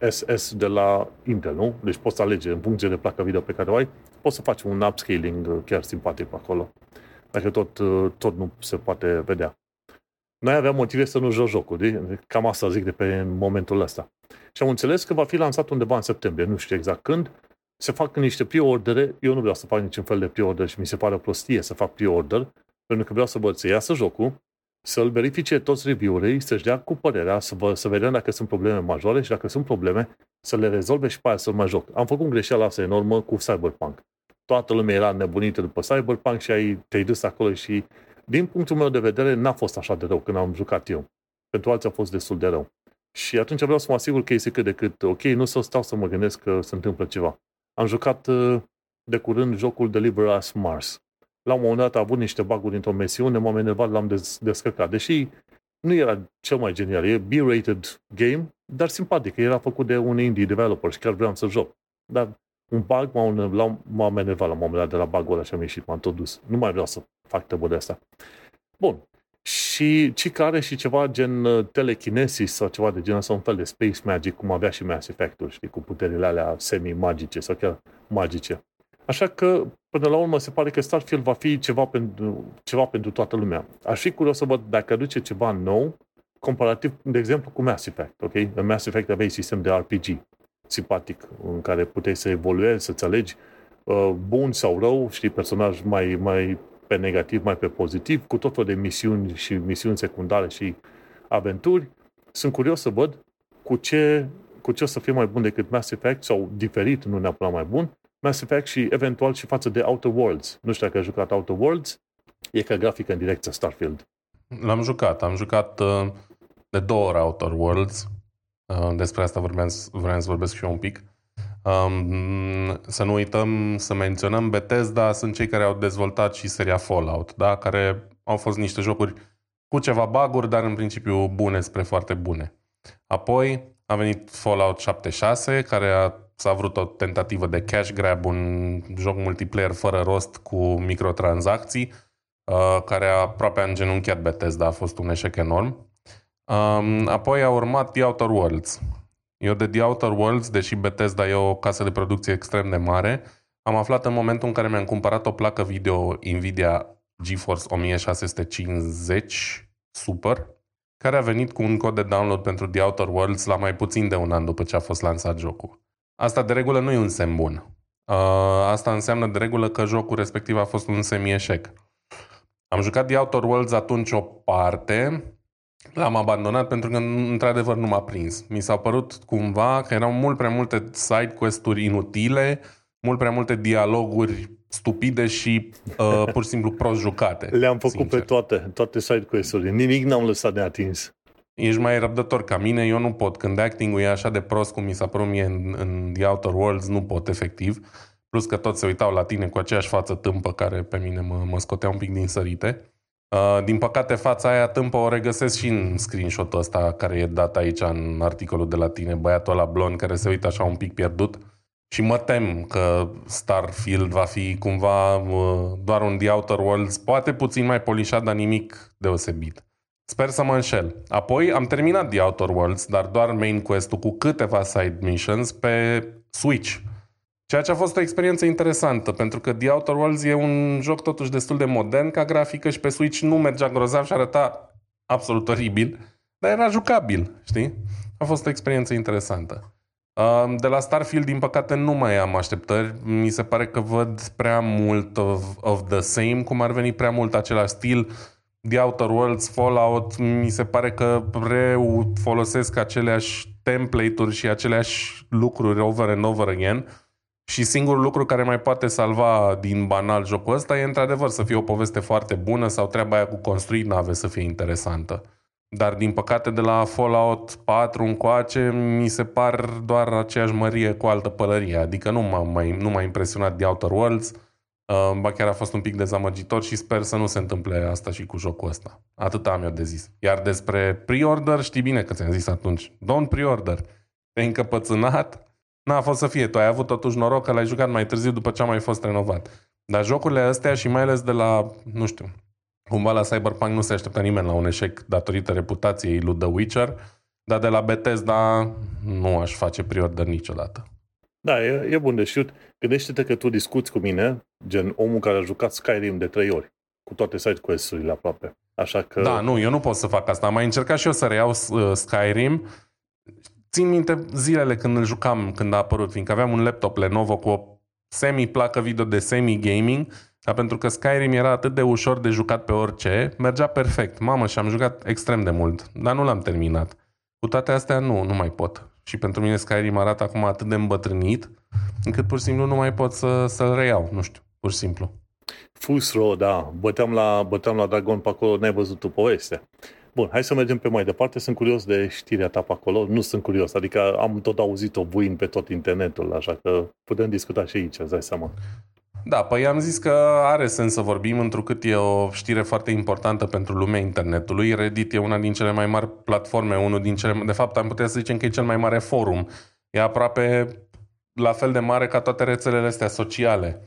A: SS de la Intel, nu? Deci poți alege în funcție de placa video pe care o ai, poți să faci un upscaling uh, chiar simpatic pe acolo. Dacă tot, uh, tot nu se poate vedea. Noi aveam motive să nu joc jocul, de? cam asta zic de pe momentul ăsta. Și am înțeles că va fi lansat undeva în septembrie, nu știu exact când, se fac niște pre-ordere, eu nu vreau să fac niciun fel de pre-order și mi se pare o prostie să fac pre-order, pentru că vreau să văd să iasă jocul, să-l verifice toți reviewerii, să-și dea cu părerea, să, vă, să vedem dacă sunt probleme majore și dacă sunt probleme, să le rezolve și pe aia să mai joc. Am făcut greșeala asta enormă cu Cyberpunk. Toată lumea era nebunită după Cyberpunk și ai, te-ai dus acolo și, din punctul meu de vedere, n-a fost așa de rău când am jucat eu. Pentru alții a fost destul de rău. Și atunci vreau să mă asigur că este cât de cât ok, nu să stau să mă gândesc că se întâmplă ceva. Am jucat uh, de curând jocul Deliver Us Mars. La un moment dat a avut niște baguri într-o misiune, m-am enervat, l-am des- descărcat. Deși nu era cel mai genial, e B-rated game, dar simpatic, era făcut de un indie developer și chiar vreau să joc. Dar un bug m-a, m-a enervat la un moment dat de la bugul ăla și am ieșit, m-am tot dus. Nu mai vreau să fac tăbă de asta. Bun. Și ci care și ceva gen uh, telekinesis sau ceva de genul sau un fel de space magic, cum avea și Mass Effect-ul, știi, cu puterile alea semi-magice sau chiar magice. Așa că, până la urmă, se pare că Starfield va fi ceva pentru, ceva pentru toată lumea. Aș fi curios să văd dacă aduce ceva nou, comparativ, de exemplu, cu Mass Effect, ok? În Mass Effect aveai sistem de RPG simpatic, în care puteai să evoluezi, să-ți alegi uh, bun sau rău, știi, personaj mai, mai pe negativ, mai pe pozitiv, cu tot felul de misiuni și misiuni secundare și aventuri. Sunt curios să văd cu ce, cu ce o să fie mai bun decât Mass Effect sau diferit, nu neapărat mai bun, Mass Effect și eventual și față de Outer Worlds. Nu știu dacă ai jucat Outer Worlds, e ca grafică în direcția Starfield.
B: L-am jucat, am jucat uh, de două ori Outer Worlds. Uh, despre asta vorbeam, vreau să vorbesc și eu un pic. Um, să nu uităm să menționăm Bethesda, sunt cei care au dezvoltat și seria Fallout, da? care au fost niște jocuri cu ceva baguri, dar în principiu bune spre foarte bune. Apoi a venit Fallout 76, care a, s-a vrut o tentativă de cash grab, un joc multiplayer fără rost cu microtransacții, uh, care a aproape a îngenunchiat Bethesda, a fost un eșec enorm. Um, apoi a urmat The Outer Worlds, eu de The Outer Worlds, deși Bethesda e o casă de producție extrem de mare, am aflat în momentul în care mi-am cumpărat o placă video Nvidia GeForce 1650 Super, care a venit cu un cod de download pentru The Outer Worlds la mai puțin de un an după ce a fost lansat jocul. Asta de regulă nu e un semn bun. Uh, asta înseamnă de regulă că jocul respectiv a fost un semi-eșec. Am jucat The Outer Worlds atunci o parte, L-am abandonat pentru că, într-adevăr, nu m-a prins. Mi s-a părut cumva că erau mult prea multe side quest-uri inutile, mult prea multe dialoguri stupide și uh, pur și simplu prost jucate.
A: Le-am făcut sincer. pe toate, toate side quest-urile. Nimic n-am lăsat neatins.
B: Ești mai răbdător ca mine, eu nu pot. Când acting-ul e așa de prost cum mi s-a părut mie în, în The Outer Worlds, nu pot efectiv. Plus că toți se uitau la tine cu aceeași față tâmpă care pe mine mă, mă scotea un pic din sărite. Uh, din păcate, fața aia tâmpă o regăsesc și în screenshot-ul ăsta care e dat aici în articolul de la tine, băiatul ăla blond care se uită așa un pic pierdut. Și mă tem că Starfield va fi cumva uh, doar un The Outer Worlds, poate puțin mai polișat, dar nimic deosebit. Sper să mă înșel. Apoi am terminat The Outer Worlds, dar doar main quest-ul cu câteva side missions pe Switch. Ceea ce a fost o experiență interesantă, pentru că The Outer Worlds e un joc totuși destul de modern ca grafică și pe Switch nu mergea grozav și arăta absolut oribil, dar era jucabil, știi? A fost o experiență interesantă. De la Starfield, din păcate, nu mai am așteptări. Mi se pare că văd prea mult of, of the same, cum ar veni prea mult același stil. The Outer Worlds, Fallout, mi se pare că reu folosesc aceleași template-uri și aceleași lucruri over and over again și singurul lucru care mai poate salva din banal jocul ăsta e într-adevăr să fie o poveste foarte bună sau treaba aia cu construit nave să fie interesantă. Dar din păcate de la Fallout 4 încoace mi se par doar aceeași mărie cu altă pălărie. Adică nu m-a, mai, nu m-a impresionat The Outer Worlds, uh, ba chiar a fost un pic dezamăgitor și sper să nu se întâmple asta și cu jocul ăsta. Atât am eu de zis. Iar despre pre-order, știi bine că ți-am zis atunci. Don't pre-order. Te-ai încăpățânat, N-a fost să fie. Tu ai avut totuși noroc că l-ai jucat mai târziu după ce a mai fost renovat. Dar jocurile astea și mai ales de la, nu știu, cumva la Cyberpunk nu se aștepta nimeni la un eșec datorită reputației lui The Witcher. dar de la Bethesda nu aș face pre-order niciodată.
A: Da, e, e bun de știut. Gândește-te că tu discuți cu mine, gen omul care a jucat Skyrim de trei ori, cu toate side quest-urile aproape. Așa că...
B: Da, nu, eu nu pot să fac asta. Am mai încercat și eu să reiau uh, Skyrim. Țin minte zilele când îl jucam, când a apărut, fiindcă aveam un laptop Lenovo cu o semi-placă video de semi-gaming, dar pentru că Skyrim era atât de ușor de jucat pe orice, mergea perfect. Mamă, și am jucat extrem de mult, dar nu l-am terminat. Cu toate astea, nu, nu mai pot. Și pentru mine Skyrim arată acum atât de îmbătrânit, încât pur și simplu nu mai pot să, să-l reiau, nu știu, pur și simplu.
A: Fusro, da, băteam la, băteam la Dragon pe acolo, n-ai văzut tu povestea. Bun, hai să mergem pe mai departe. Sunt curios de știrea ta pe acolo. Nu sunt curios, adică am tot auzit-o buin pe tot internetul, așa că putem discuta și aici, îți dai seama.
B: Da, păi am zis că are sens să vorbim, întrucât e o știre foarte importantă pentru lumea internetului. Reddit e una din cele mai mari platforme, unul din cele... De fapt, am putea să zicem că e cel mai mare forum. E aproape la fel de mare ca toate rețelele astea sociale.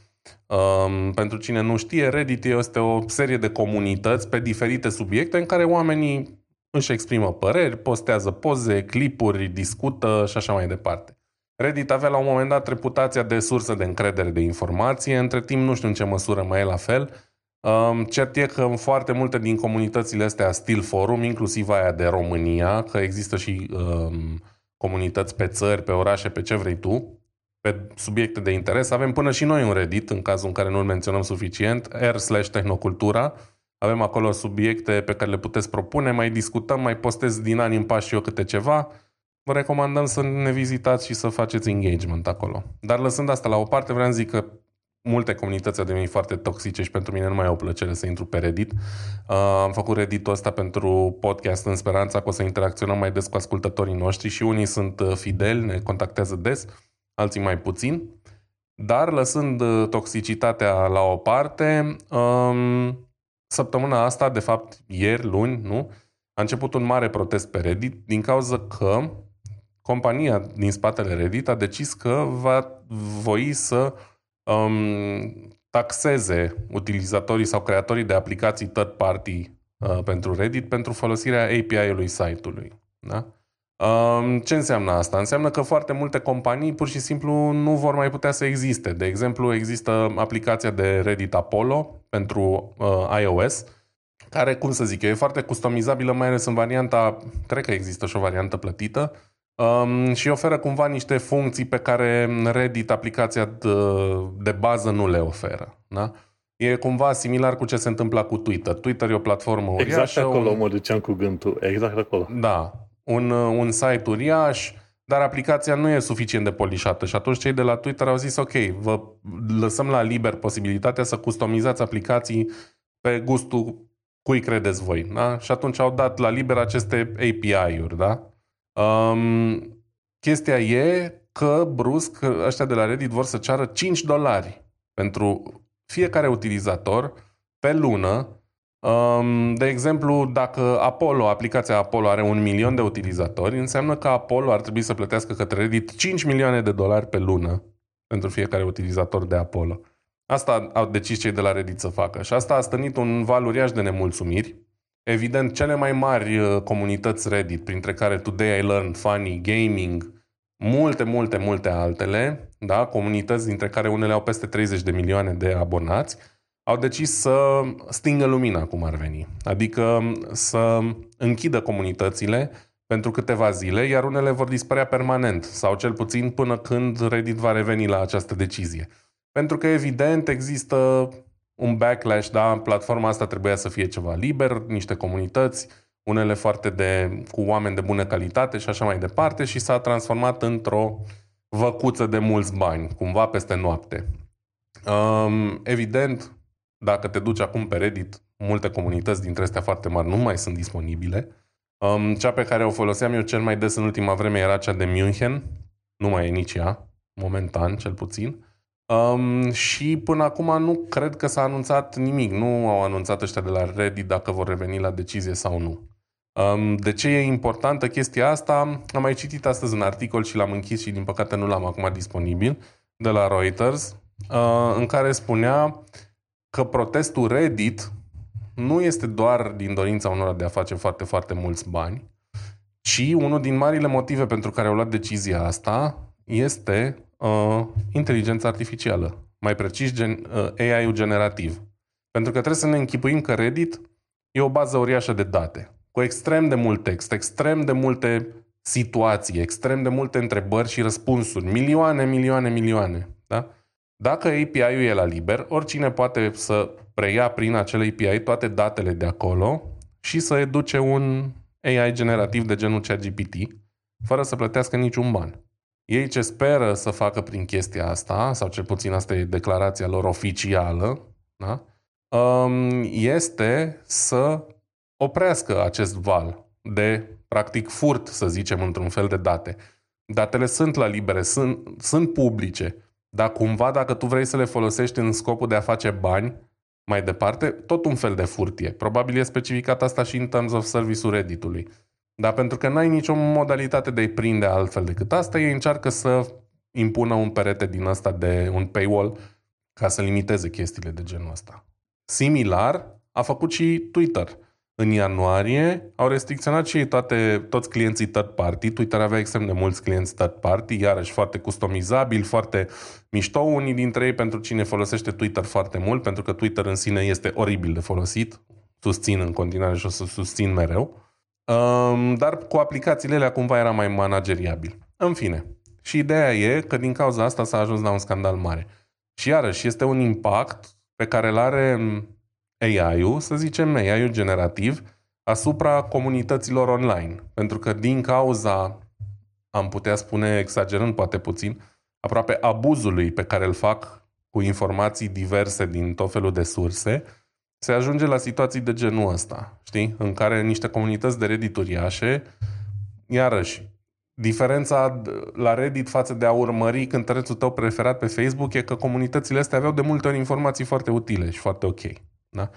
B: Um, pentru cine nu știe, Reddit este o serie de comunități pe diferite subiecte în care oamenii își exprimă păreri, postează poze, clipuri, discută și așa mai departe. Reddit avea la un moment dat reputația de sursă de încredere de informație, între timp nu știu în ce măsură mai e la fel. Um, cert e că în foarte multe din comunitățile astea Steel Forum, inclusiv aia de România, că există și um, comunități pe țări, pe orașe, pe ce vrei tu, pe subiecte de interes. Avem până și noi un Reddit, în cazul în care nu-l menționăm suficient, r slash tehnocultura. Avem acolo subiecte pe care le puteți propune, mai discutăm, mai postez din ani în pas și eu câte ceva. Vă recomandăm să ne vizitați și să faceți engagement acolo. Dar lăsând asta la o parte, vreau să zic că multe comunități au devenit foarte toxice și pentru mine nu mai e o plăcere să intru pe Reddit. Uh, am făcut Reddit-ul ăsta pentru podcast în speranța că o să interacționăm mai des cu ascultătorii noștri și unii sunt uh, fideli, ne contactează des alții mai puțin. Dar lăsând uh, toxicitatea la o parte, um, săptămâna asta, de fapt ieri, luni, nu, a început un mare protest pe Reddit din cauza că compania din spatele Reddit a decis că va voi să um, taxeze utilizatorii sau creatorii de aplicații third party uh, pentru Reddit pentru folosirea API-ului site-ului. Da? Ce înseamnă asta? Înseamnă că foarte multe companii pur și simplu nu vor mai putea să existe. De exemplu, există aplicația de Reddit Apollo pentru uh, iOS, care, cum să zic eu, e foarte customizabilă, mai ales în varianta, cred că există și o variantă plătită, um, și oferă cumva niște funcții pe care Reddit, aplicația de, de bază, nu le oferă. Da? E cumva similar cu ce se întâmplă cu Twitter. Twitter e o platformă uriașă.
A: Exact acolo un... mă duceam cu gândul. Exact acolo.
B: Da un, uh, un site uriaș, dar aplicația nu e suficient de polișată și atunci cei de la Twitter au zis ok, vă lăsăm la liber posibilitatea să customizați aplicații pe gustul cui credeți voi. Da? Și atunci au dat la liber aceste API-uri. Da? Um, chestia e că brusc ăștia de la Reddit vor să ceară 5 dolari pentru fiecare utilizator pe lună de exemplu, dacă Apollo, aplicația Apollo are un milion de utilizatori, înseamnă că Apollo ar trebui să plătească către Reddit 5 milioane de dolari pe lună pentru fiecare utilizator de Apollo. Asta au decis cei de la Reddit să facă și asta a stănit un val uriaș de nemulțumiri. Evident, cele mai mari uh, comunități Reddit, printre care Today I Learned, Funny, Gaming, multe, multe, multe altele, da? comunități dintre care unele au peste 30 de milioane de abonați, au decis să stingă lumina, cum ar veni. Adică să închidă comunitățile pentru câteva zile, iar unele vor dispărea permanent, sau cel puțin până când Reddit va reveni la această decizie. Pentru că, evident, există un backlash, da, platforma asta trebuia să fie ceva liber, niște comunități, unele foarte de, cu oameni de bună calitate și așa mai departe și s-a transformat într-o văcuță de mulți bani, cumva peste noapte. Um, evident, dacă te duci acum pe Reddit, multe comunități dintre astea foarte mari nu mai sunt disponibile. Um, cea pe care o foloseam eu cel mai des în ultima vreme era cea de München. Nu mai e nici ea, momentan cel puțin. Um, și până acum nu cred că s-a anunțat nimic. Nu au anunțat ăștia de la Reddit dacă vor reveni la decizie sau nu. Um, de ce e importantă chestia asta? Am mai citit astăzi un articol și l-am închis și din păcate nu l-am acum disponibil, de la Reuters, uh, în care spunea că protestul Reddit nu este doar din dorința unora de a face foarte, foarte mulți bani, Și unul din marile motive pentru care au luat decizia asta este uh, inteligența artificială, mai precis gen, uh, AI-ul generativ. Pentru că trebuie să ne închipuim că Reddit e o bază uriașă de date, cu extrem de mult text, extrem de multe situații, extrem de multe întrebări și răspunsuri, milioane, milioane, milioane. Da? Dacă API-ul e la liber, oricine poate să preia prin acel API toate datele de acolo și să educe un AI generativ de genul ChatGPT, fără să plătească niciun ban. Ei ce speră să facă prin chestia asta, sau cel puțin asta e declarația lor oficială, da? Um, este să oprească acest val de, practic, furt, să zicem, într-un fel de date. Datele sunt la libere, sunt, sunt publice, dar cumva dacă tu vrei să le folosești în scopul de a face bani, mai departe, tot un fel de furt e. Probabil e specificat asta și în terms of service-ul Reddit-ului. Dar pentru că n-ai nicio modalitate de a-i prinde altfel decât asta, ei încearcă să impună un perete din ăsta de un paywall ca să limiteze chestiile de genul ăsta. Similar a făcut și Twitter. În ianuarie au restricționat și ei toate, toți clienții third party. Twitter avea extrem de mulți clienți third party, iarăși foarte customizabil, foarte mișto unii dintre ei pentru cine folosește Twitter foarte mult, pentru că Twitter în sine este oribil de folosit. Susțin în continuare și o să susțin mereu. Um, dar cu aplicațiile alea cumva era mai manageriabil. În fine. Și ideea e că din cauza asta s-a ajuns la un scandal mare. Și iarăși este un impact pe care îl are AI-ul, să zicem AI-ul generativ, asupra comunităților online. Pentru că din cauza, am putea spune exagerând poate puțin, aproape abuzului pe care îl fac cu informații diverse din tot felul de surse, se ajunge la situații de genul ăsta, știi? În care niște comunități de Reddit uriașe, iarăși, diferența la Reddit față de a urmări cântărețul tău preferat pe Facebook e că comunitățile astea aveau de multe ori informații foarte utile și foarte ok. Da?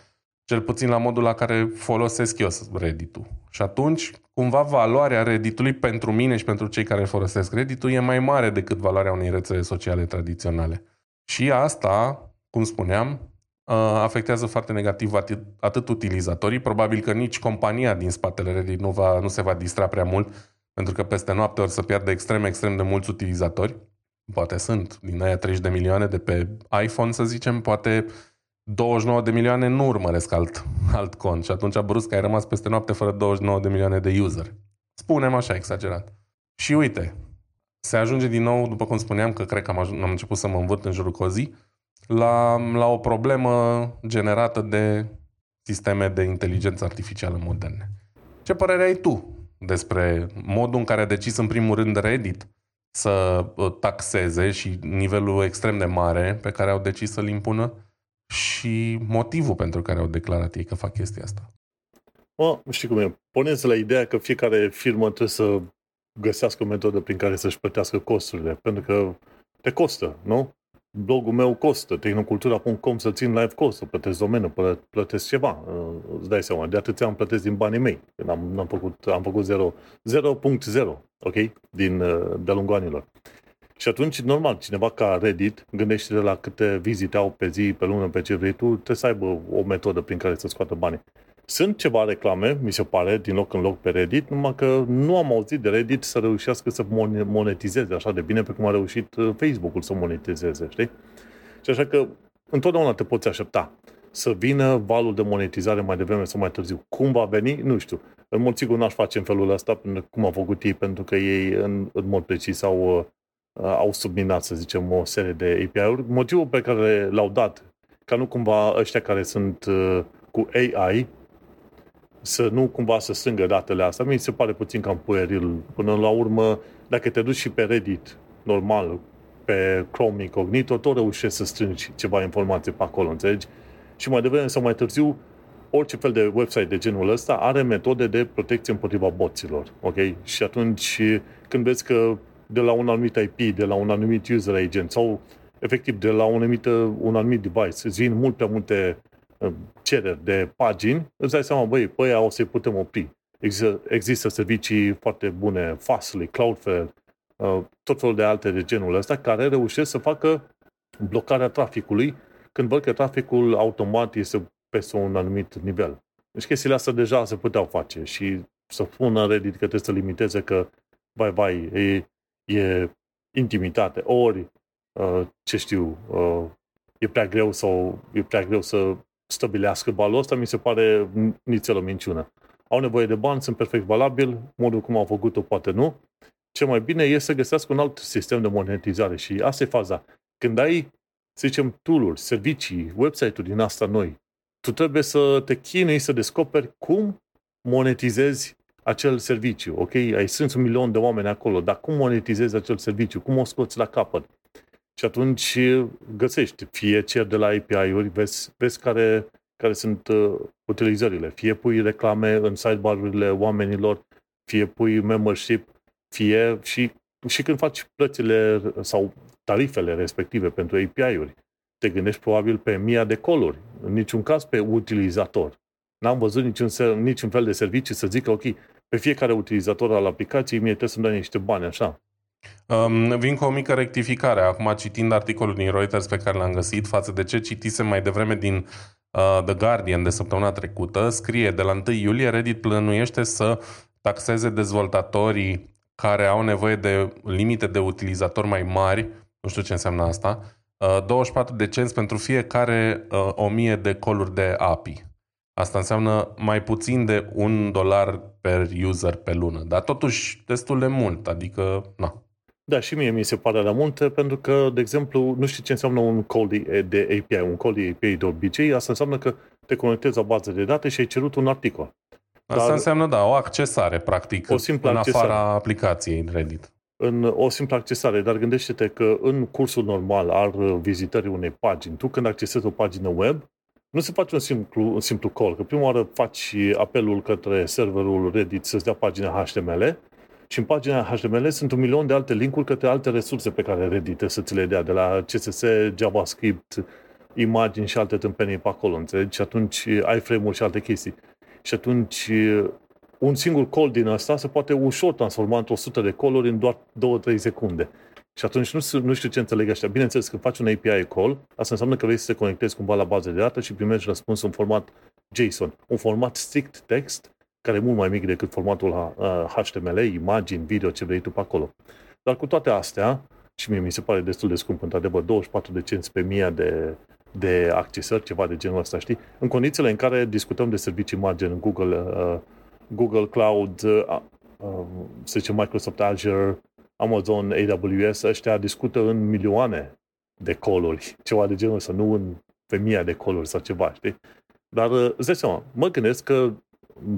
B: Cel puțin la modul la care folosesc eu Reddit-ul. Și atunci, cumva, valoarea Reddit-ului pentru mine și pentru cei care folosesc Reddit-ul e mai mare decât valoarea unei rețele sociale tradiționale. Și asta, cum spuneam, afectează foarte negativ atât, atât utilizatorii, probabil că nici compania din spatele Reddit nu, va, nu se va distra prea mult, pentru că peste noapte ori să pierdă extrem, extrem de mulți utilizatori. Poate sunt din aia 30 de milioane de pe iPhone, să zicem, poate 29 de milioane nu urmăresc alt, alt cont și atunci brusc ai rămas peste noapte fără 29 de milioane de user. Spunem așa, exagerat. Și uite, se ajunge din nou, după cum spuneam, că cred că am, aj- am început să mă învârt în jurul cozii, la, la o problemă generată de sisteme de inteligență artificială moderne. Ce părere ai tu despre modul în care a decis în primul rând Reddit să uh, taxeze și nivelul extrem de mare pe care au decis să-l impună și motivul pentru care au declarat ei că fac chestia asta?
A: Mă, știi cum e. Puneți la ideea că fiecare firmă trebuie să găsească o metodă prin care să-și plătească costurile, pentru că te costă, nu? Blogul meu costă, tehnocultura.com să țin live costă, plătesc domeniu, plătesc ceva, uh, îți dai seama, de atâția am plătesc din banii mei, când am, am făcut, am făcut 0, 0.0, ok, din, uh, de-a lungul anilor. Și atunci, normal, cineva ca Reddit, gândește la câte vizite au pe zi, pe lună, pe ce vrei tu, trebuie să aibă o metodă prin care să scoată banii. Sunt ceva reclame, mi se pare, din loc în loc pe Reddit, numai că nu am auzit de Reddit să reușească să monetizeze așa de bine pe cum a reușit uh, Facebook-ul să monetizeze, știi? Și așa că întotdeauna te poți aștepta să vină valul de monetizare mai devreme sau mai târziu. Cum va veni? Nu știu. În mod sigur n-aș face în felul ăsta, cum au făcut ei, pentru că ei în, în mod precis au, uh, au subminat, să zicem, o serie de API-uri. Motivul pe care l-au dat, ca nu cumva ăștia care sunt uh, cu AI, să nu cumva să strângă datele astea. Mi se pare puțin cam pueril. Până la urmă, dacă te duci și pe Reddit, normal, pe Chrome Incognito, tot reușești să strângi ceva informații pe acolo, înțelegi? Și mai devreme sau mai târziu, orice fel de website de genul ăsta are metode de protecție împotriva boților, ok? Și atunci, când vezi că de la un anumit IP, de la un anumit user agent sau efectiv de la un anumit, un anumit device, îți vin mult prea multe cereri de pagini, îți dai seama, băi, pe aia o să-i putem opri. Există, există servicii foarte bune, Fastly, Cloudflare, uh, tot felul de alte de genul ăsta, care reușesc să facă blocarea traficului când văd că traficul automat este peste un anumit nivel. Deci chestiile astea deja se puteau face și să spună Reddit că trebuie să limiteze că, vai, vai, e, e intimitate, ori, uh, ce știu, uh, e prea greu sau e prea greu să stabilească balul ăsta, mi se pare nițel o minciună. Au nevoie de bani, sunt perfect valabil, modul cum au făcut-o poate nu. Ce mai bine e să găsească un alt sistem de monetizare și asta e faza. Când ai, să zicem, tool-uri, servicii, website-uri din asta noi, tu trebuie să te chinui să descoperi cum monetizezi acel serviciu. Ok, ai strâns un milion de oameni acolo, dar cum monetizezi acel serviciu? Cum o scoți la capăt? Și atunci găsești, fie cer de la API-uri, vezi, vezi care, care sunt uh, utilizările. Fie pui reclame în sidebar-urile oamenilor, fie pui membership, fie și, și când faci plățile sau tarifele respective pentru API-uri, te gândești probabil pe mii de coluri, în niciun caz pe utilizator. N-am văzut niciun, niciun fel de serviciu să zică, ok, pe fiecare utilizator al aplicației mie trebuie să-mi dai niște bani, așa.
B: Um, vin cu o mică rectificare. Acum, citind articolul din Reuters pe care l-am găsit, față de ce citisem mai devreme din uh, The Guardian de săptămâna trecută, scrie de la 1 iulie Reddit plănuiește să taxeze dezvoltatorii care au nevoie de limite de utilizatori mai mari, nu știu ce înseamnă asta, uh, 24 de cenți pentru fiecare uh, 1000 de coluri de API. Asta înseamnă mai puțin de un dolar per user pe lună, dar totuși destul de mult, adică, na.
A: Da, și mie mi se pare la multe, pentru că, de exemplu, nu știu ce înseamnă un call de, de API. Un call de API de obicei, asta înseamnă că te conectezi la bază de date și ai cerut un articol.
B: Asta Dar înseamnă, da, o accesare, practic, o simplă în accesare. afara aplicației Reddit.
A: În o simplă accesare, dar gândește-te că în cursul normal al vizitării unei pagini, tu când accesezi o pagină web, nu se face un simplu, un simplu call, că prima oară faci apelul către serverul Reddit să-ți dea pagina HTML și în pagina HTML sunt un milion de alte linkuri către alte resurse pe care Reddit să ți le dea, de la CSS, JavaScript, imagini și alte tâmpenii pe acolo, înțelegi? Și atunci ai frame-uri și alte chestii. Și atunci un singur call din asta se poate ușor transforma într-o sută de calluri în doar 2-3 secunde. Și atunci nu, nu știu ce înțeleg ăștia. Bineînțeles, când faci un API call, asta înseamnă că vrei să te conectezi cumva la bază de date și primești răspuns în format JSON. Un format strict text, care e mult mai mic decât formatul HTML, uh, imagini, video, ce vrei tu pe acolo. Dar cu toate astea, și mie mi se pare destul de scump, într-adevăr, 24 de cenți pe mie de, de accesări, ceva de genul ăsta, știi? În condițiile în care discutăm de servicii mari, gen Google, uh, Google Cloud, uh, uh, să zicem Microsoft Azure, Amazon, AWS, ăștia discută în milioane de coluri, ceva de genul ăsta, nu în pe mii de coluri sau ceva, știi? Dar uh, îți dai seama, mă gândesc că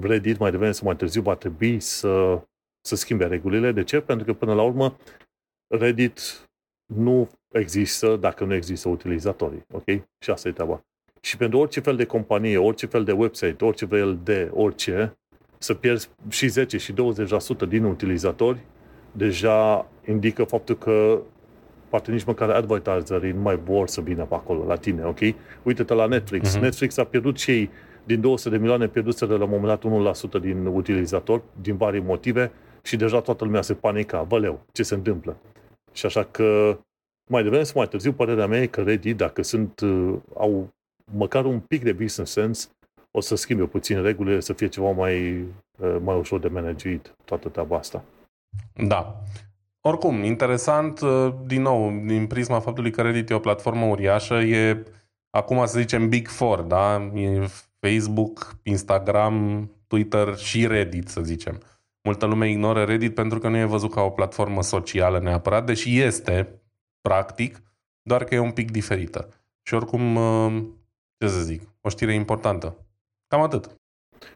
A: Reddit mai devreme sau mai târziu va trebui să, să schimbe regulile. De ce? Pentru că până la urmă Reddit nu există dacă nu există utilizatorii. Ok? Și asta e treaba. Și pentru orice fel de companie, orice fel de website, orice fel de orice, să pierzi și 10 și 20% din utilizatori, deja indică faptul că poate nici măcar advertiserii nu mai vor să vină pe acolo, la tine, ok? Uite-te la Netflix. Uh-huh. Netflix a pierdut și ei din 200 de milioane pierduse de la un moment dat 1% din utilizatori, din vari motive, și deja toată lumea se panica. Văleu, ce se întâmplă? Și așa că mai devreme sau mai târziu, părerea mea e că Reddit, dacă sunt, uh, au măcar un pic de business sense, o să schimbe puțin regulile, să fie ceva mai, uh, mai ușor de managuit toată treaba asta.
B: Da. Oricum, interesant, uh, din nou, din prisma faptului că Reddit e o platformă uriașă, e acum să zicem Big Four, da? E Facebook, Instagram, Twitter și Reddit, să zicem. Multă lume ignoră Reddit pentru că nu e văzut ca o platformă socială neapărat, deși este, practic, doar că e un pic diferită. Și oricum, uh, ce să zic, o știre importantă. Cam atât.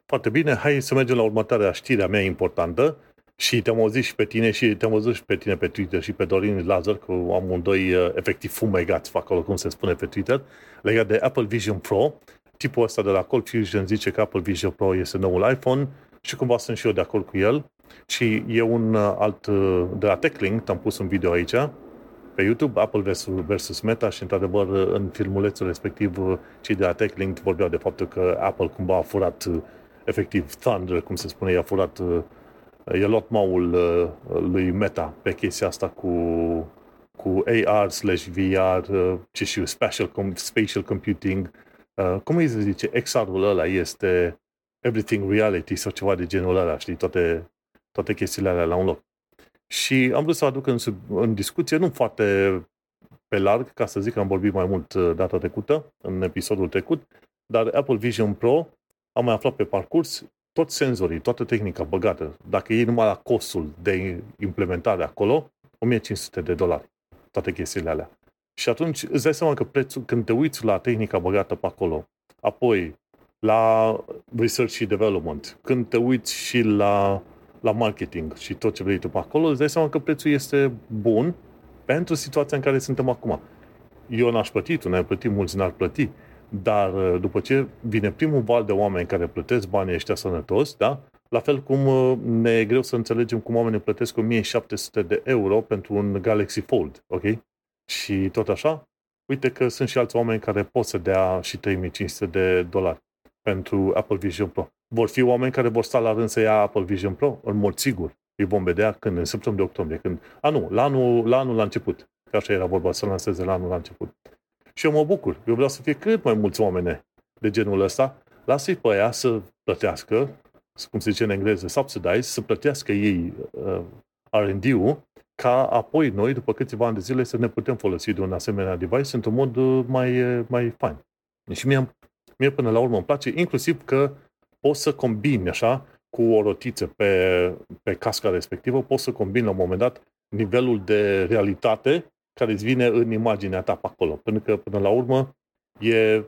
A: Foarte bine, hai să mergem la următoarea știre a mea importantă. Și te-am auzit și pe tine și te-am văzut și pe tine pe Twitter și pe Dorin Lazar, cu amândoi uh, efectiv fumegați, fac acolo cum se spune pe Twitter, legat de Apple Vision Pro. Tipul ăsta de la Cold Fusion zice că Apple Vision Pro este noul iPhone și cumva sunt și eu de acord cu el. Și e un uh, alt uh, de la TechLink, am pus un video aici, pe YouTube, Apple versus, versus Meta și într-adevăr în filmulețul respectiv cei de la TechLink vorbeau de faptul că Apple cumva a furat efectiv Thunder, cum se spune, i-a furat e luat maul uh, lui Meta pe chestia asta cu, cu AR slash VR, uh, ce știu, spatial, spatial computing. Uh, cum îi se zice? XR-ul ăla este everything reality sau ceva de genul ăla, știi, toate, toate chestiile alea la un loc. Și am vrut să aduc în, în discuție, nu foarte pe larg, ca să zic că am vorbit mai mult uh, data trecută, în episodul trecut, dar Apple Vision Pro am mai aflat pe parcurs toți senzorii, toată tehnica băgată, dacă e numai la costul de implementare acolo, 1500 de dolari, toate chestiile alea. Și atunci îți dai seama că prețul, când te uiți la tehnica băgată pe acolo, apoi la research și development, când te uiți și la, la marketing și tot ce vrei tu pe acolo, îți dai seama că prețul este bun pentru situația în care suntem acum. Eu n-aș plăti, tu n-ai plătit, mulți n-ar plăti, dar uh, după ce vine primul val de oameni care plătesc banii ăștia sănătos, da? La fel cum uh, ne e greu să înțelegem cum oamenii plătesc 1700 de euro pentru un Galaxy Fold, ok? Și tot așa, uite că sunt și alți oameni care pot să dea și 3500 de dolari pentru Apple Vision Pro. Vor fi oameni care vor sta la rând să ia Apple Vision Pro? În mod sigur. Îi vom vedea când? În săptămâna de octombrie. Când... A, nu, la anul, la anul la început. Că așa era vorba, să lanseze la anul la început. Și eu mă bucur. Eu vreau să fie cât mai mulți oameni de genul ăsta. Lasă-i pe aia să plătească, cum se zice în engleză, subsidize, să plătească ei uh, R&D-ul, ca apoi noi, după câțiva ani de zile, să ne putem folosi de un asemenea device într-un mod uh, mai, uh, mai fain. Și mie, mie până la urmă îmi place, inclusiv că poți să combini așa, cu o rotiță pe, pe casca respectivă, poți să combini la un moment dat nivelul de realitate care îți vine în imaginea ta pe acolo. Pentru că, până la urmă, e,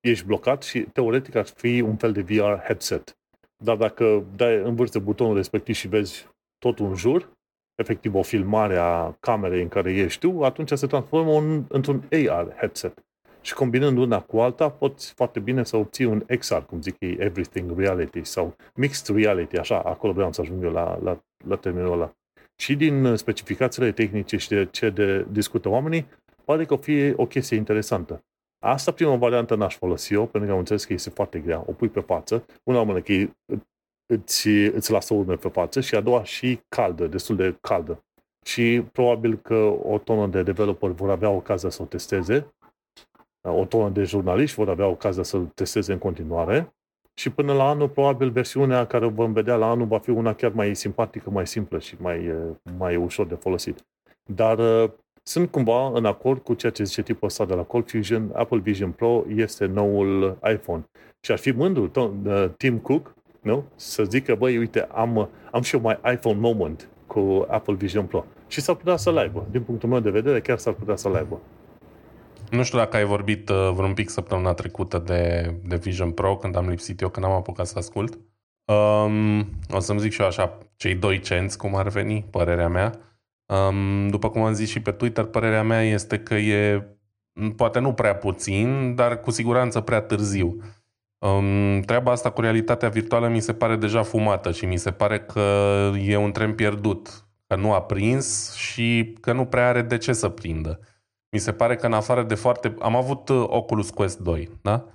A: ești blocat și teoretic ar fi un fel de VR headset. Dar dacă dai în vârstă butonul respectiv și vezi totul în jur, efectiv o filmare a camerei în care ești tu, atunci se transformă un, într-un AR headset. Și combinând una cu alta, poți foarte bine să obții un XR, cum zic ei, Everything Reality sau Mixed Reality, așa, acolo vreau să ajung eu la, la, la termenul ăla. Și din specificațiile tehnice și de ce de discută oamenii, pare că o fie o chestie interesantă. Asta prima variantă n-aș folosi eu, pentru că am înțeles că este foarte grea. O pui pe față, una oamenă că îți, îți lasă urme pe față și a doua și caldă, destul de caldă. Și probabil că o tonă de developer vor avea ocazia să o testeze, o tonă de jurnaliști vor avea ocazia să-l testeze în continuare și până la anul, probabil, versiunea care o vom vedea la anul va fi una chiar mai simpatică, mai simplă și mai, mai ușor de folosit. Dar sunt cumva în acord cu ceea ce zice tipul ăsta de la Cold Fusion. Apple Vision Pro este noul iPhone. Și ar fi mândru Tim Cook nu? să zică, băi, uite, am, am și eu mai iPhone moment cu Apple Vision Pro. Și s-ar putea să-l aibă. Din punctul meu de vedere, chiar s-ar putea să-l aibă.
B: Nu știu dacă ai vorbit uh, vreun pic săptămâna trecută de, de Vision Pro, când am lipsit eu, când am apucat să ascult. Um, o să-mi zic și eu așa, cei doi cenți, cum ar veni, părerea mea. Um, după cum am zis și pe Twitter, părerea mea este că e, poate nu prea puțin, dar cu siguranță prea târziu. Um, treaba asta cu realitatea virtuală mi se pare deja fumată și mi se pare că e un tren pierdut, că nu a prins și că nu prea are de ce să prindă. Mi se pare că în afară de foarte... Am avut uh, Oculus Quest 2, da?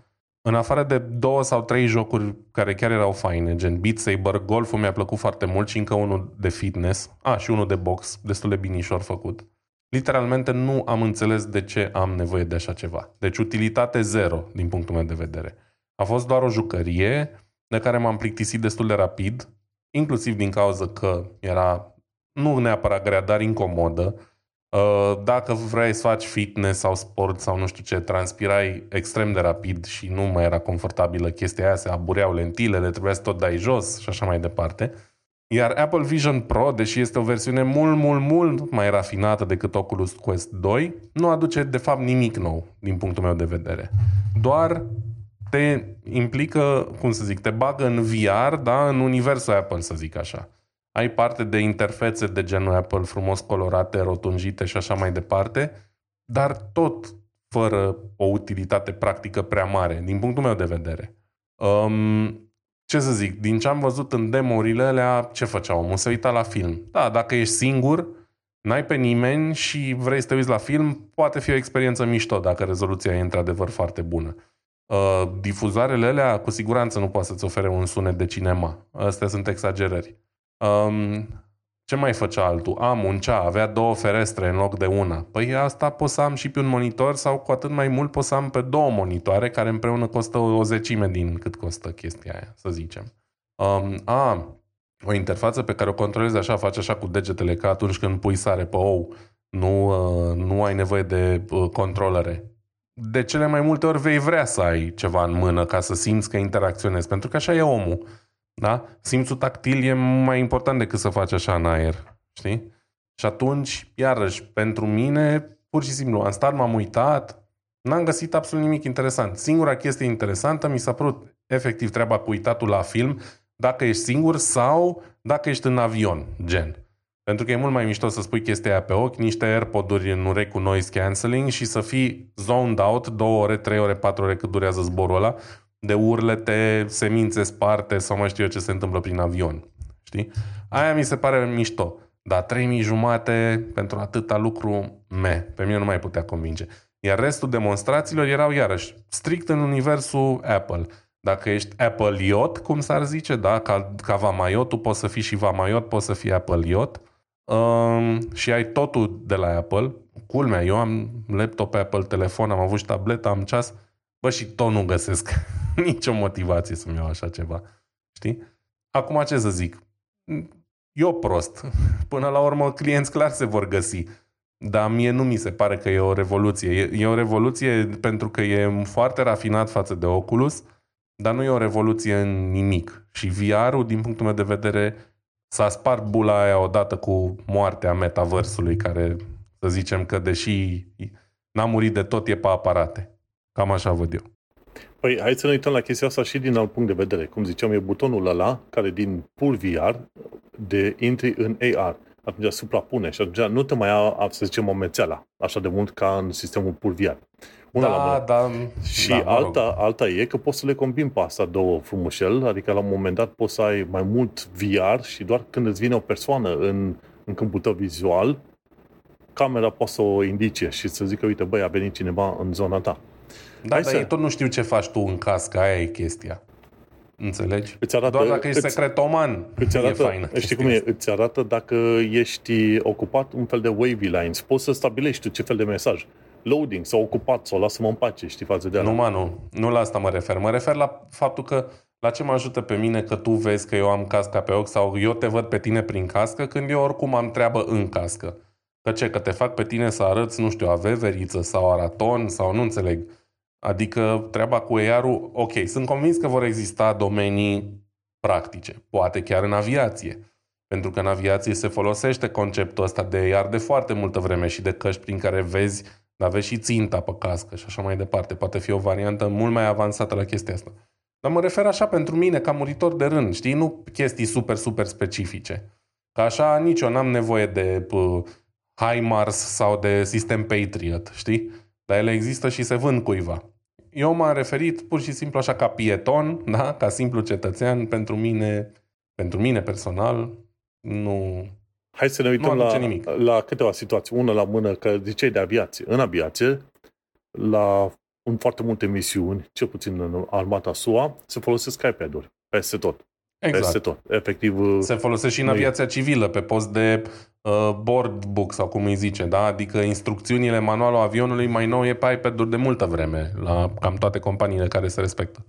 B: În afară de două sau trei jocuri care chiar erau faine, gen Beat Saber, golful mi-a plăcut foarte mult și încă unul de fitness, a, și unul de box, destul de binișor făcut. Literalmente nu am înțeles de ce am nevoie de așa ceva. Deci utilitate zero, din punctul meu de vedere. A fost doar o jucărie de care m-am plictisit destul de rapid, inclusiv din cauza că era nu neapărat grea, dar incomodă. Uh, dacă vrei să faci fitness sau sport sau nu știu ce, transpirai extrem de rapid și nu mai era confortabilă chestia aia, se abureau lentilele, trebuia să tot dai jos și așa mai departe. Iar Apple Vision Pro, deși este o versiune mult, mult, mult mai rafinată decât Oculus Quest 2, nu aduce de fapt nimic nou din punctul meu de vedere. Doar te implică, cum să zic, te bagă în VR, da, în universul Apple, să zic așa ai parte de interfețe de genul Apple frumos colorate, rotunjite și așa mai departe, dar tot fără o utilitate practică prea mare, din punctul meu de vedere. Um, ce să zic, din ce am văzut în demorile alea, ce făceau? Omul se uita la film. Da, dacă ești singur, n-ai pe nimeni și vrei să te uiți la film, poate fi o experiență mișto dacă rezoluția e într-adevăr foarte bună. Uh, difuzarele alea cu siguranță nu poate să-ți ofere un sunet de cinema. Astea sunt exagerări. Um, Ce mai făcea altul? A, muncea, avea două ferestre în loc de una. Păi asta pot să am și pe un monitor sau cu atât mai mult pot să am pe două monitoare care împreună costă o zecime din cât costă chestia aia, să zicem. Um, a, o interfață pe care o controlezi așa, faci așa cu degetele ca atunci când pui sare pe ou, nu, uh, nu ai nevoie de uh, controlere. De cele mai multe ori vei vrea să ai ceva în mână ca să simți că interacționezi, pentru că așa e omul. Da? Simțul tactil e mai important decât să faci așa în aer. Știi? Și atunci, iarăși, pentru mine, pur și simplu, am stat, m-am uitat, n-am găsit absolut nimic interesant. Singura chestie interesantă mi s-a părut efectiv treaba cu uitatul la film, dacă ești singur sau dacă ești în avion, gen. Pentru că e mult mai mișto să spui chestia aia pe ochi, niște AirPod-uri în urechi cu noise cancelling și să fii zoned out două ore, trei ore, patru ore cât durează zborul ăla, de urlete, semințe sparte sau mai știu eu ce se întâmplă prin avion. Știi? Aia mi se pare mișto. Dar 3000 jumate pentru atâta lucru, me, pe mine nu mai putea convinge. Iar restul demonstrațiilor erau iarăși strict în universul Apple. Dacă ești Apple Yacht, cum s-ar zice, da, ca, ca Vamaiot, tu poți să fii și Vamaiot, poți să fii Apple Yacht um, și ai totul de la Apple. Culmea, eu am laptop pe Apple, telefon, am avut și tabletă, am ceas, bă, și tot nu găsesc *laughs* nicio motivație să-mi iau așa ceva. Știi? Acum ce să zic? Eu prost. *laughs* Până la urmă, clienți clar se vor găsi. Dar mie nu mi se pare că e o revoluție. E, e o revoluție pentru că e foarte rafinat față de Oculus, dar nu e o revoluție în nimic. Și VR-ul, din punctul meu de vedere, s-a spart bula aia odată cu moartea metaversului, care, să zicem că, deși n-a murit de tot, e pe aparate. Cam așa văd eu.
A: Păi, hai să ne uităm la chestia asta și din alt punct de vedere. Cum ziceam, e butonul ăla care din pur VR de intri în AR. Atunci suprapune și atunci nu te mai ia, să zicem, o mețeala așa de mult ca în sistemul pur VR.
B: Una da, la da.
A: Și da, alta, alta e că poți să le combini pe asta două frumușel, adică la un moment dat poți să ai mai mult VR și doar când îți vine o persoană în, în câmpul tău vizual, camera poate să o indice și să zică, uite, băi, a venit cineva în zona ta.
B: Da, Hai dar să... ei tot nu știu ce faci tu în cască, aia e chestia. Înțelegi? Îți arată, Doar dacă ești îți, secretoman, îți
A: arată,
B: e faină.
A: Știi cum e? Îți arată dacă ești ocupat un fel de wavy lines. Poți să stabilești tu ce fel de mesaj. Loading, sau ocupat, sau lasă-mă în pace, știi, față de
B: ala. Nu, mă, nu. Nu la asta mă refer. Mă refer la faptul că la ce mă ajută pe mine că tu vezi că eu am casca pe ochi sau eu te văd pe tine prin cască când eu oricum am treabă în cască. Că ce, că te fac pe tine să arăți, nu știu, aveveriță sau araton sau nu înțeleg Adică treaba cu AR-ul, ok, sunt convins că vor exista domenii practice, poate chiar în aviație. Pentru că în aviație se folosește conceptul ăsta de AR de foarte multă vreme și de căști prin care vezi, dar vezi și ținta pe cască și așa mai departe. Poate fi o variantă mult mai avansată la chestia asta. Dar mă refer așa pentru mine, ca muritor de rând, știi? Nu chestii super, super specifice. Ca așa nici eu n-am nevoie de uh, HIMARS sau de sistem Patriot, știi? Dar ele există și se vând cuiva. Eu m-am referit pur și simplu așa ca pieton, da? ca simplu cetățean, pentru mine, pentru mine personal, nu,
A: Hai să ne uităm la, nimic. la câteva situații. Una la mână, că ziceai de aviație. În aviație, la în foarte multe misiuni, cel puțin în armata SUA, se folosesc iPad-uri peste tot. Exact. Peste tot. Efectiv.
B: Uh, se folosește și în aviația civilă, pe post de uh, board book sau cum îi zice, da? Adică instrucțiunile, manualul avionului mai nou e pe iPad-uri de multă vreme, la cam toate companiile care se respectă.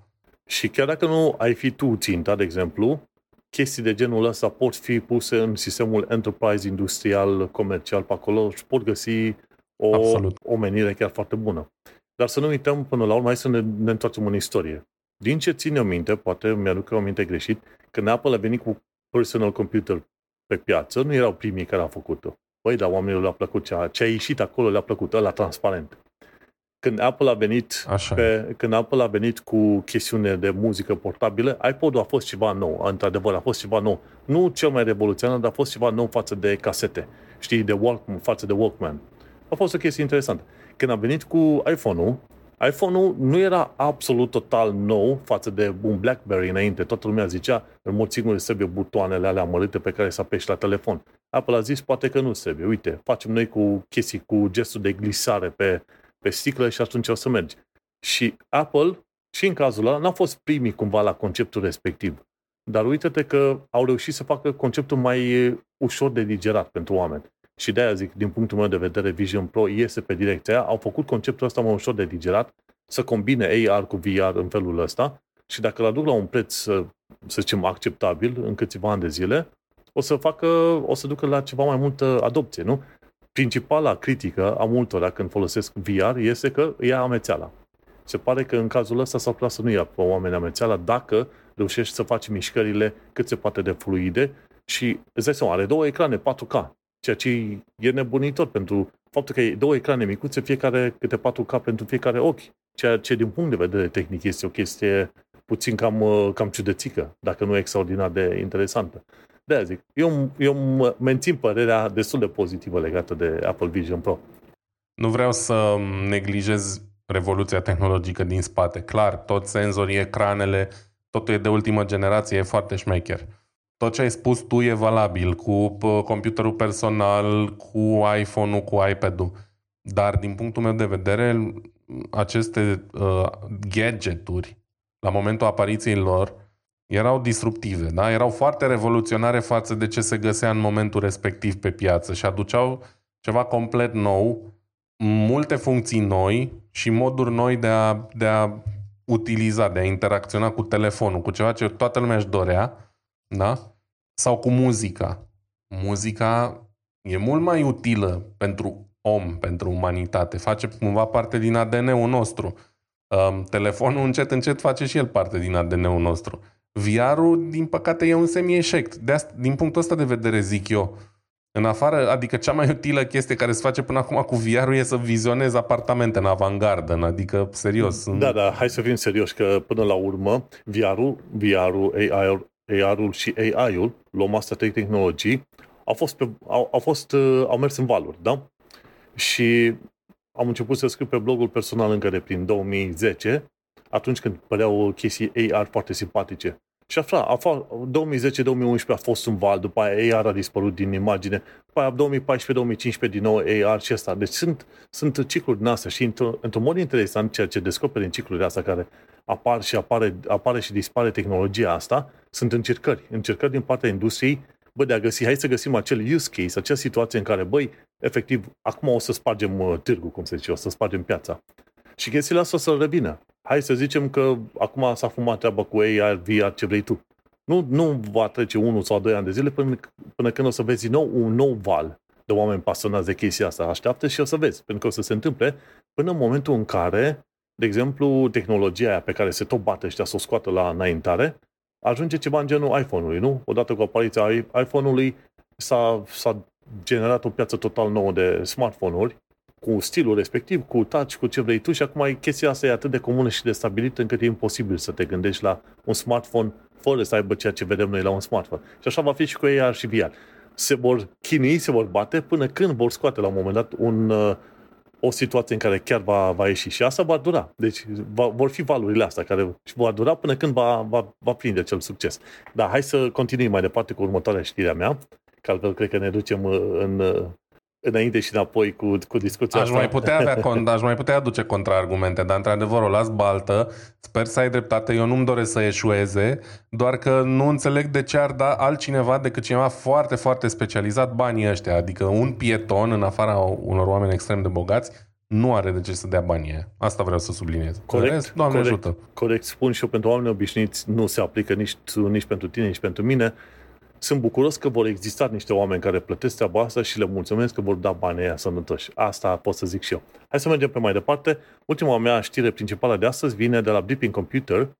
A: Și chiar dacă nu ai fi tu ținta, de exemplu, chestii de genul ăsta pot fi puse în sistemul enterprise industrial, comercial pe acolo și pot găsi o, Absolut. o menire chiar foarte bună. Dar să nu uităm până la urmă, hai să ne, ne întoarcem în istorie. Din ce ține minte, poate mi-aduc o minte greșit, când Apple a venit cu personal computer pe piață, nu erau primii care au făcut-o. Păi, dar oamenilor le-a plăcut ce a, ce a ieșit acolo, le-a plăcut, ăla transparent. Când Apple a venit, Așa. pe, când Apple a venit cu chestiune de muzică portabilă, iPod-ul a fost ceva nou, într-adevăr, a fost ceva nou. Nu cel mai revoluționar, dar a fost ceva nou față de casete. Știi, de Walkman, față de Walkman. A fost o chestie interesantă. Când a venit cu iPhone-ul, iPhone-ul nu era absolut total nou față de un BlackBerry înainte. Toată lumea zicea, în mod sigur trebuie butoanele alea amărâte pe care să apeși la telefon. Apple a zis, poate că nu trebuie. Uite, facem noi cu chestii, cu gestul de glisare pe, pe sticlă și atunci o să mergi. Și Apple, și în cazul ăla, n-a fost primii cumva la conceptul respectiv. dar uite-te că au reușit să facă conceptul mai ușor de digerat pentru oameni. Și de-aia zic, din punctul meu de vedere, Vision Pro iese pe direcția aia. Au făcut conceptul ăsta mai ușor de digerat, să combine AR cu VR în felul ăsta și dacă îl aduc la un preț, să zicem, acceptabil în câțiva ani de zile, o să facă, o să ducă la ceva mai multă adopție, nu? Principala critică a multora când folosesc VR este că ia amețeala. Se pare că în cazul ăsta s-ar putea să nu ia pe oameni amețeala dacă reușești să faci mișcările cât se poate de fluide și îți dai seama, are două ecrane 4K, ceea ce e nebunitor pentru faptul că e două ecrane micuțe, fiecare câte 4K pentru fiecare ochi, ceea ce din punct de vedere tehnic este o chestie puțin cam, cam ciudățică, dacă nu extraordinar de interesantă. De aia zic, eu, eu mențin părerea destul de pozitivă legată de Apple Vision Pro.
B: Nu vreau să neglijez revoluția tehnologică din spate. Clar, tot senzorii, ecranele, totul e de ultimă generație, e foarte șmecher. Tot ce ai spus tu e valabil cu computerul personal, cu iPhone-ul, cu iPad-ul. Dar din punctul meu de vedere, aceste uh, gadgeturi, la momentul apariției lor, erau disruptive, da? erau foarte revoluționare față de ce se găsea în momentul respectiv pe piață și aduceau ceva complet nou, multe funcții noi și moduri noi de a, de a utiliza, de a interacționa cu telefonul, cu ceva ce toată lumea își dorea, da? sau cu muzica. Muzica e mult mai utilă pentru om, pentru umanitate, face cumva parte din ADN-ul nostru. Um, telefonul încet, încet face și el parte din ADN-ul nostru. VR-ul, din păcate, e un semi-eșec. De asta, din punctul ăsta de vedere, zic eu, în afară, adică cea mai utilă chestie care se face până acum cu VR-ul e să vizionezi apartamente în avangardă, adică serios.
A: Da, da, hai să fim serioși că până la urmă VR-ul, VR-ul, AI-ul, AR-ul și AI-ul, luăm astea trei tehnologii, au fost, pe, au, au, fost, uh, au mers în valuri, da? Și am început să scriu pe blogul personal încă prin 2010 atunci când păreau chestii AR foarte simpatice. Și așa, a fost, 2010-2011 a fost un val, după aia AR a dispărut din imagine, după aia 2014-2015 din nou AR și asta. Deci sunt, sunt cicluri din astea și într-un, într mod interesant ceea ce descoperi în ciclurile astea care apar și apare, apare și dispare tehnologia asta, sunt încercări. Încercări din partea industriei, bă, de a găsi, hai să găsim acel use case, acea situație în care, băi, efectiv, acum o să spargem uh, târgul, cum se zice, o să spargem piața. Și chestiile astea o să revină. Hai să zicem că acum s-a fumat treaba cu AR, VR, ce vrei tu. Nu, nu va trece unul sau doi ani de zile până, până când o să vezi nou un nou val de oameni pasionați de chestia asta. Așteaptă și o să vezi, pentru că o să se întâmple până în momentul în care, de exemplu, tehnologia aia pe care se tot bate ăștia să o scoată la înaintare, ajunge ceva în genul iPhone-ului, nu? Odată cu apariția iPhone-ului s-a, s-a generat o piață total nouă de smartphone-uri cu stilul respectiv, cu touch, cu ce vrei tu și acum chestia asta e atât de comună și de stabilită încât e imposibil să te gândești la un smartphone fără să aibă ceea ce vedem noi la un smartphone. Și așa va fi și cu AR și VR. Se vor chinui, se vor bate până când vor scoate la un moment dat un, uh, o situație în care chiar va, va ieși. Și asta va dura. Deci va, vor fi valurile astea care vor dura până când va, va, va prinde acel succes. Dar hai să continuăm mai departe cu următoarea știre a mea, că altfel cred că ne ducem uh, în uh, înainte și înapoi cu, cu discuția
B: aș asta. Mai putea avea, *laughs* con- aș mai putea aduce contraargumente, dar într-adevăr o las baltă. Sper să ai dreptate. Eu nu-mi doresc să eșueze, doar că nu înțeleg de ce ar da altcineva decât cineva foarte, foarte specializat banii ăștia. Adică un pieton, în afara unor oameni extrem de bogați, nu are de ce să dea banii Asta vreau să subliniez.
A: Corect, rest, Doamne corect, ajută. Corect, spun și eu, pentru oameni obișnuiți nu se aplică nici, nici pentru tine, nici pentru mine sunt bucuros că vor exista niște oameni care plătesc treaba asta și le mulțumesc că vor da banii aia sănătoși. Asta pot să zic și eu. Hai să mergem pe mai departe. Ultima mea știre principală de astăzi vine de la Blipping Computer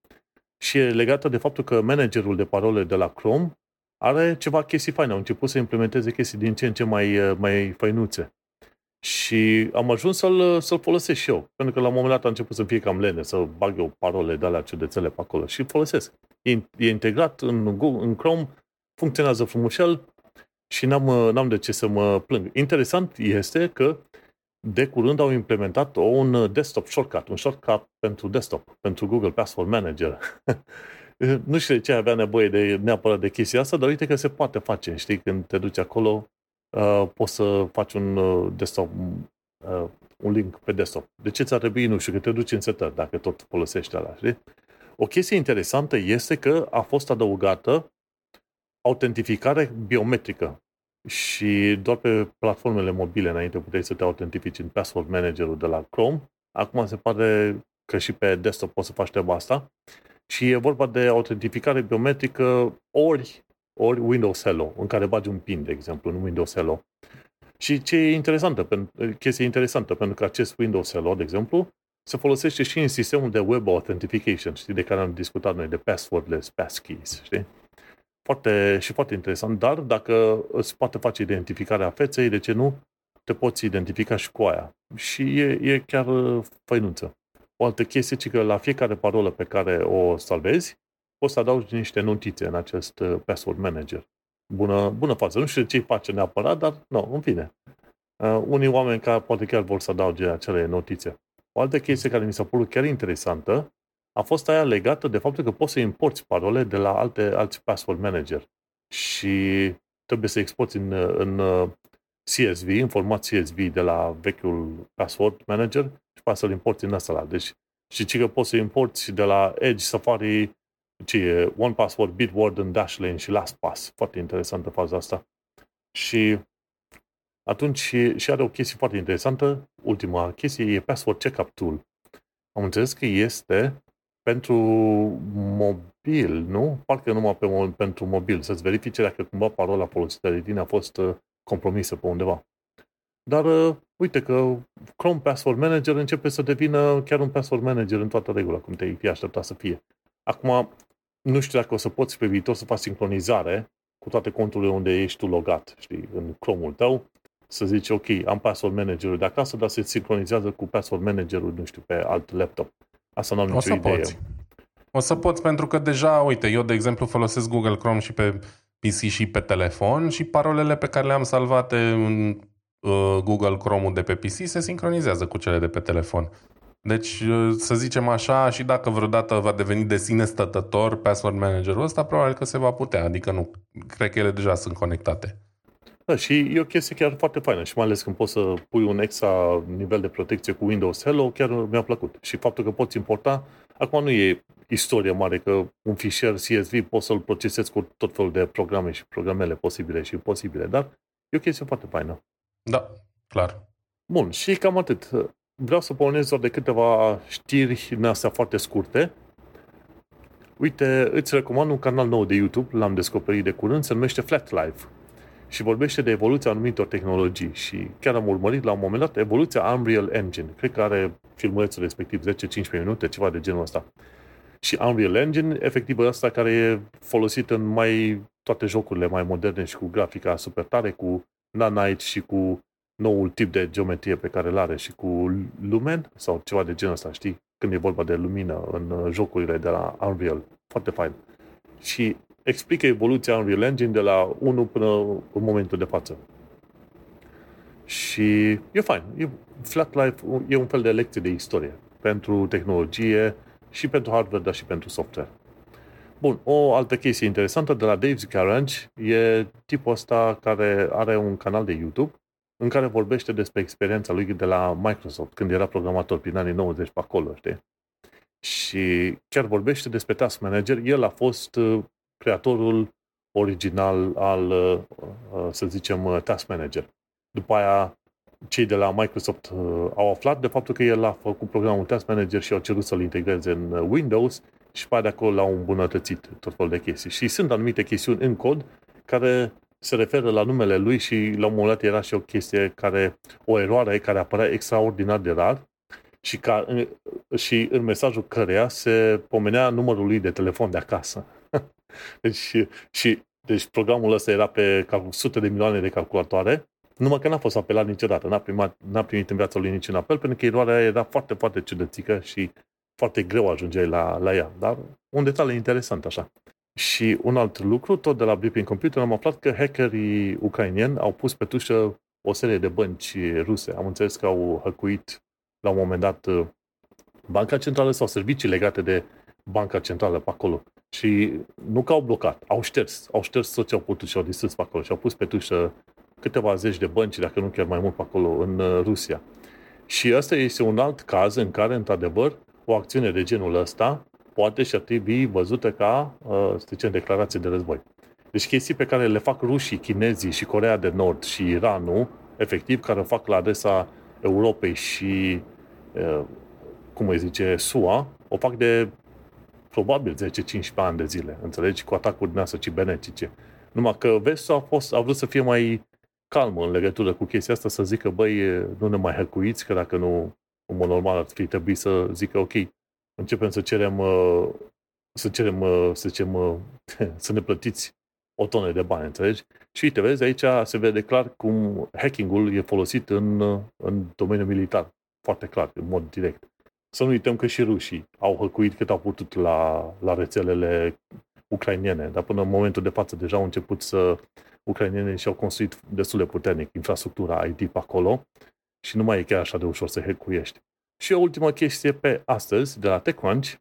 A: și e legată de faptul că managerul de parole de la Chrome are ceva chestii faine. Au început să implementeze chestii din ce în ce mai, mai făinuțe. Și am ajuns să-l, să-l folosesc și eu. Pentru că la un moment dat a început să fie cam lene, să bag eu parole de alea ciudățele pe acolo. Și folosesc. E, e integrat în, Google, în Chrome funcționează frumușel și n-am, n-am de ce să mă plâng. Interesant este că de curând au implementat un desktop shortcut, un shortcut pentru desktop, pentru Google Password Manager. *laughs* nu știu de ce avea nevoie de neapărat de chestia asta, dar uite că se poate face. Știi, când te duci acolo, uh, poți să faci un uh, desktop, uh, un link pe desktop. De ce ți-ar trebui? Nu știu, că te duci în setări, dacă tot folosești ala, știi? O chestie interesantă este că a fost adăugată autentificare biometrică și doar pe platformele mobile înainte puteai să te autentifici în password managerul de la Chrome. Acum se pare că și pe desktop poți să faci treaba asta. Și e vorba de autentificare biometrică ori, ori Windows Hello, în care bagi un PIN, de exemplu, în Windows Hello. Și ce e interesantă, chestie interesantă, pentru că acest Windows Hello, de exemplu, se folosește și în sistemul de web authentication, știi, de care am discutat noi, de passwordless passkeys, știi? Foarte, și foarte interesant, dar dacă îți poate face identificarea feței, de ce nu? Te poți identifica și cu aia. Și e, e chiar uh, făinuță. O altă chestie ci că la fiecare parolă pe care o salvezi, poți să adaugi niște notițe în acest uh, password manager. Bună, bună față. Nu știu ce îi face neapărat, dar nu, în fine. Uh, unii oameni care poate chiar vor să adauge acele notițe. O altă chestie care mi s-a părut chiar interesantă a fost aia legată de faptul că poți să importi parole de la alte, alți password manager și trebuie să exporti în, în uh, CSV, în format CSV de la vechiul password manager și poți să-l importi în ăsta. Deci, și ce că poți să importi de la Edge, Safari, ce e, One Password, Bitwarden, Dashlane și LastPass. Foarte interesantă faza asta. Și atunci și are o chestie foarte interesantă. Ultima chestie e Password Checkup Tool. Am înțeles că este pentru mobil, nu? Parcă numai pe, pentru mobil, să-ți verifice dacă cumva parola folosită de tine a fost uh, compromisă pe undeva. Dar uh, uite că Chrome Password Manager începe să devină chiar un password manager în toată regula, cum te-ai fi așteptat să fie. Acum, nu știu dacă o să poți pe viitor să faci sincronizare cu toate conturile unde ești tu logat, știi, în Chrome-ul tău, să zici, ok, am password managerul de acasă, dar se sincronizează cu password managerul, nu știu, pe alt laptop. Asta nu am nicio idee. Poți.
B: O să poți, pentru că deja, uite, eu, de exemplu, folosesc Google Chrome și pe PC și pe telefon și parolele pe care le-am salvate în uh, Google Chrome-ul de pe PC se sincronizează cu cele de pe telefon. Deci, uh, să zicem așa, și dacă vreodată va deveni de sine stătător password managerul ăsta, probabil că se va putea, adică nu. Cred că ele deja sunt conectate.
A: Da, și e o chestie chiar foarte faină și mai ales când poți să pui un extra nivel de protecție cu Windows Hello, chiar mi-a plăcut. Și faptul că poți importa, acum nu e istorie mare, că un fișier CSV poți să-l procesezi cu tot felul de programe și programele posibile și imposibile, dar e o chestie foarte faină.
B: Da, clar.
A: Bun, și cam atât. Vreau să pornesc doar de câteva știri din astea foarte scurte. Uite, îți recomand un canal nou de YouTube, l-am descoperit de curând, se numește Flat Life și vorbește de evoluția anumitor tehnologii și chiar am urmărit la un moment dat evoluția Unreal Engine. Cred că are filmulețul respectiv 10-15 minute, ceva de genul ăsta. Și Unreal Engine, efectiv ăsta care e folosit în mai toate jocurile mai moderne și cu grafica super tare, cu Nanite și cu noul tip de geometrie pe care îl are și cu Lumen sau ceva de genul ăsta, știi? Când e vorba de lumină în jocurile de la Unreal. Foarte fain. Și explică evoluția Unreal Engine de la 1 până în momentul de față. Și e fain. E, Flat Life e un fel de lecție de istorie pentru tehnologie și pentru hardware, dar și pentru software. Bun, o altă chestie interesantă de la Dave's Garage e tipul ăsta care are un canal de YouTube în care vorbește despre experiența lui de la Microsoft, când era programator prin anii 90 pe acolo, știi? Și chiar vorbește despre Task Manager. El a fost creatorul original al, uh, uh, să zicem, uh, Task Manager. După aia, cei de la Microsoft au aflat de faptul că el a făcut programul Task Manager și au cerut să-l integreze în Windows și pe de acolo l-au îmbunătățit tot felul de chestii. Și sunt anumite chestiuni în cod care se referă la numele lui și la un moment dat era și o chestie care, o eroare care apărea extraordinar de rar și, ca, și în mesajul căreia se pomenea numărul lui de telefon de acasă. Deci, și, deci programul ăsta era pe sute de milioane de calculatoare, numai că n-a fost apelat niciodată, n-a, primat, n-a primit în viața lui niciun apel, pentru că eroarea era foarte, foarte ciudățică și foarte greu ajungeai la, la ea. Dar un detaliu interesant așa. Și un alt lucru, tot de la Blipping Computer, am aflat că hackerii ucrainieni au pus pe tușă o serie de bănci ruse. Am înțeles că au hăcuit la un moment dat banca centrală sau servicii legate de banca centrală pe acolo. Și nu că au blocat, au șters, au șters tot ce au putut și au distrus pe acolo și au pus pe tușă câteva zeci de bănci, dacă nu chiar mai mult pe acolo, în uh, Rusia. Și ăsta este un alt caz în care, într-adevăr, o acțiune de genul ăsta poate și ar trebui văzută ca, uh, să zicem, declarație de război. Deci chestii pe care le fac rușii, chinezii și Corea de Nord și Iranul, efectiv, care o fac la adresa Europei și, uh, cum îi zice, SUA, o fac de probabil 10-15 ani de zile, înțelegi, cu atacuri din astea cibernetice. Numai că vezi, a, fost, a vrut să fie mai calmă în legătură cu chestia asta, să zică, băi, nu ne mai hăcuiți, că dacă nu, în mod normal ar fi trebuit să zică, ok, începem să cerem, uh, să cerem, uh, să zicem, uh, *laughs* să ne plătiți o tonă de bani, înțelegi? Și uite, vezi, aici se vede clar cum hacking-ul e folosit în, în domeniul militar. Foarte clar, în mod direct. Să nu uităm că și rușii au hăcuit cât au putut la, la rețelele ucrainiene, dar până în momentul de față deja au început să ucrainienii și-au construit destul de puternic infrastructura IT pe acolo și nu mai e chiar așa de ușor să hackuiești. Și o ultimă chestie pe astăzi, de la TechCrunch,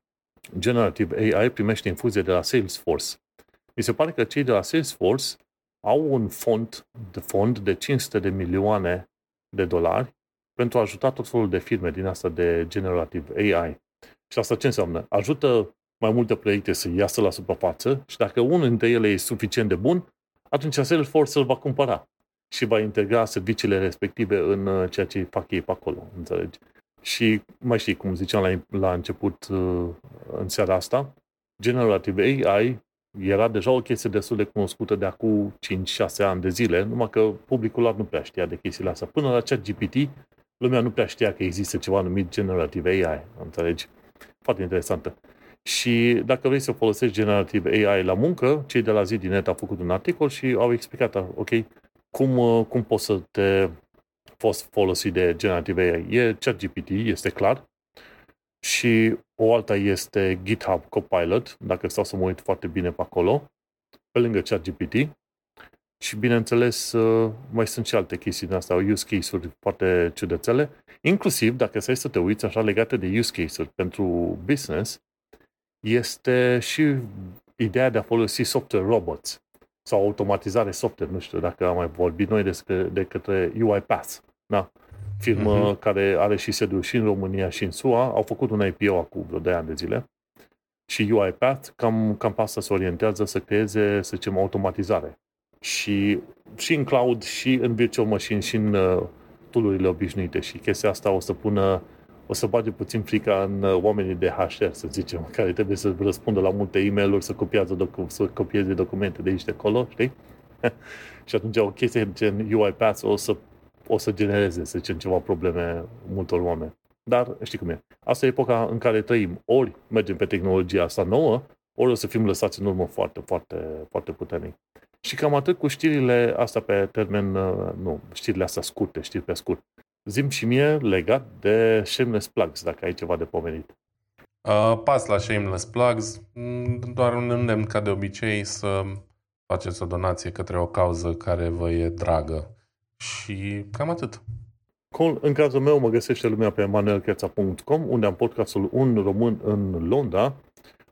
A: Generative AI primește infuzie de la Salesforce. Mi se pare că cei de la Salesforce au un fond de fond de 500 de milioane de dolari pentru a ajuta tot felul de firme din asta de Generative AI. Și asta ce înseamnă? Ajută mai multe proiecte să iasă la suprafață și dacă unul dintre ele e suficient de bun, atunci Salesforce îl va cumpăra și va integra serviciile respective în uh, ceea ce fac ei pe acolo, înțelegi? Și mai știi, cum ziceam la, la început uh, în seara asta, Generative AI era deja o chestie destul de cunoscută de acum 5-6 ani de zile, numai că publicul larg nu prea știa de chestiile astea. Până la chat GPT, lumea nu prea știa că există ceva numit Generative AI, înțelegi? Foarte interesantă. Și dacă vrei să folosești Generative AI la muncă, cei de la ZDNet au făcut un articol și au explicat, ok, cum, uh, cum poți să te fost folosit de Generative AI. E ChatGPT, este clar, și o alta este GitHub Copilot, dacă stau să mă uit foarte bine pe acolo, pe lângă ChatGPT. Și bineînțeles, uh, mai sunt și alte chestii din astea, use case-uri foarte ciudățele, inclusiv dacă stai să te uiți așa legate de use case-uri pentru business, este și ideea de a folosi software robots sau automatizare software, nu știu dacă am mai vorbit noi despre, de către UiPath, da? firmă uh-huh. care are și sediul și în România și în SUA, au făcut un IPO acum vreo de ani de zile și UiPath cam, cam pe asta se orientează să creeze, să zicem, automatizare. Și, și în cloud, și în virtual machine, și în uh, tool obișnuite. Și chestia asta o să pună o să bage puțin frica în uh, oamenii de HR, să zicem, *laughs* care trebuie să răspundă la multe e mail să, copiază docu- să copieze documente de aici de acolo, știi? *laughs* și atunci o chestie gen UiPath o să, o să genereze, să zicem, ceva probleme multor oameni. Dar știi cum e. Asta e epoca în care trăim. Ori mergem pe tehnologia asta nouă, ori o să fim lăsați în urmă foarte, foarte, foarte puternic. Și cam atât cu știrile astea pe termen, uh, nu, știrile astea scurte, știri pe scurt. Zim și mie legat de Shameless Plugs, dacă ai ceva de pomenit.
B: Uh, pas la Shameless Plugs, mm, doar un îndemn ca de obicei să faceți o donație către o cauză care vă e dragă. Și cam atât.
A: Cool. În cazul meu mă găsește lumea pe manuelcheța.com unde am podcastul Un Român în Londra.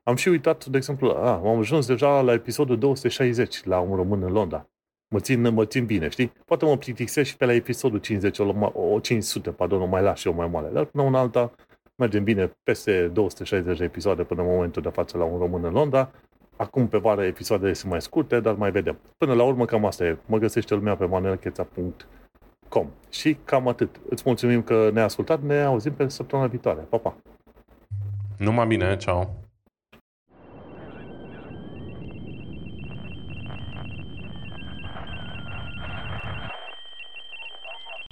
A: Am și uitat, de exemplu, a, am ajuns deja la episodul 260 la Un Român în Londra mă țin, mă țin bine, știi? Poate mă plictisesc și pe la episodul 50, o, o 500, pardon, o mai las și o mai mare. Dar până una alta mergem bine peste 260 de episoade până în momentul de față la un român în Londra. Acum pe vară episoadele sunt mai scurte, dar mai vedem. Până la urmă cam asta e. Mă găsește lumea pe manuelcheța.com Și cam atât. Îți mulțumim că ne-ai ascultat, ne auzim pe săptămâna viitoare. Pa, pa!
B: Numai bine, ceau!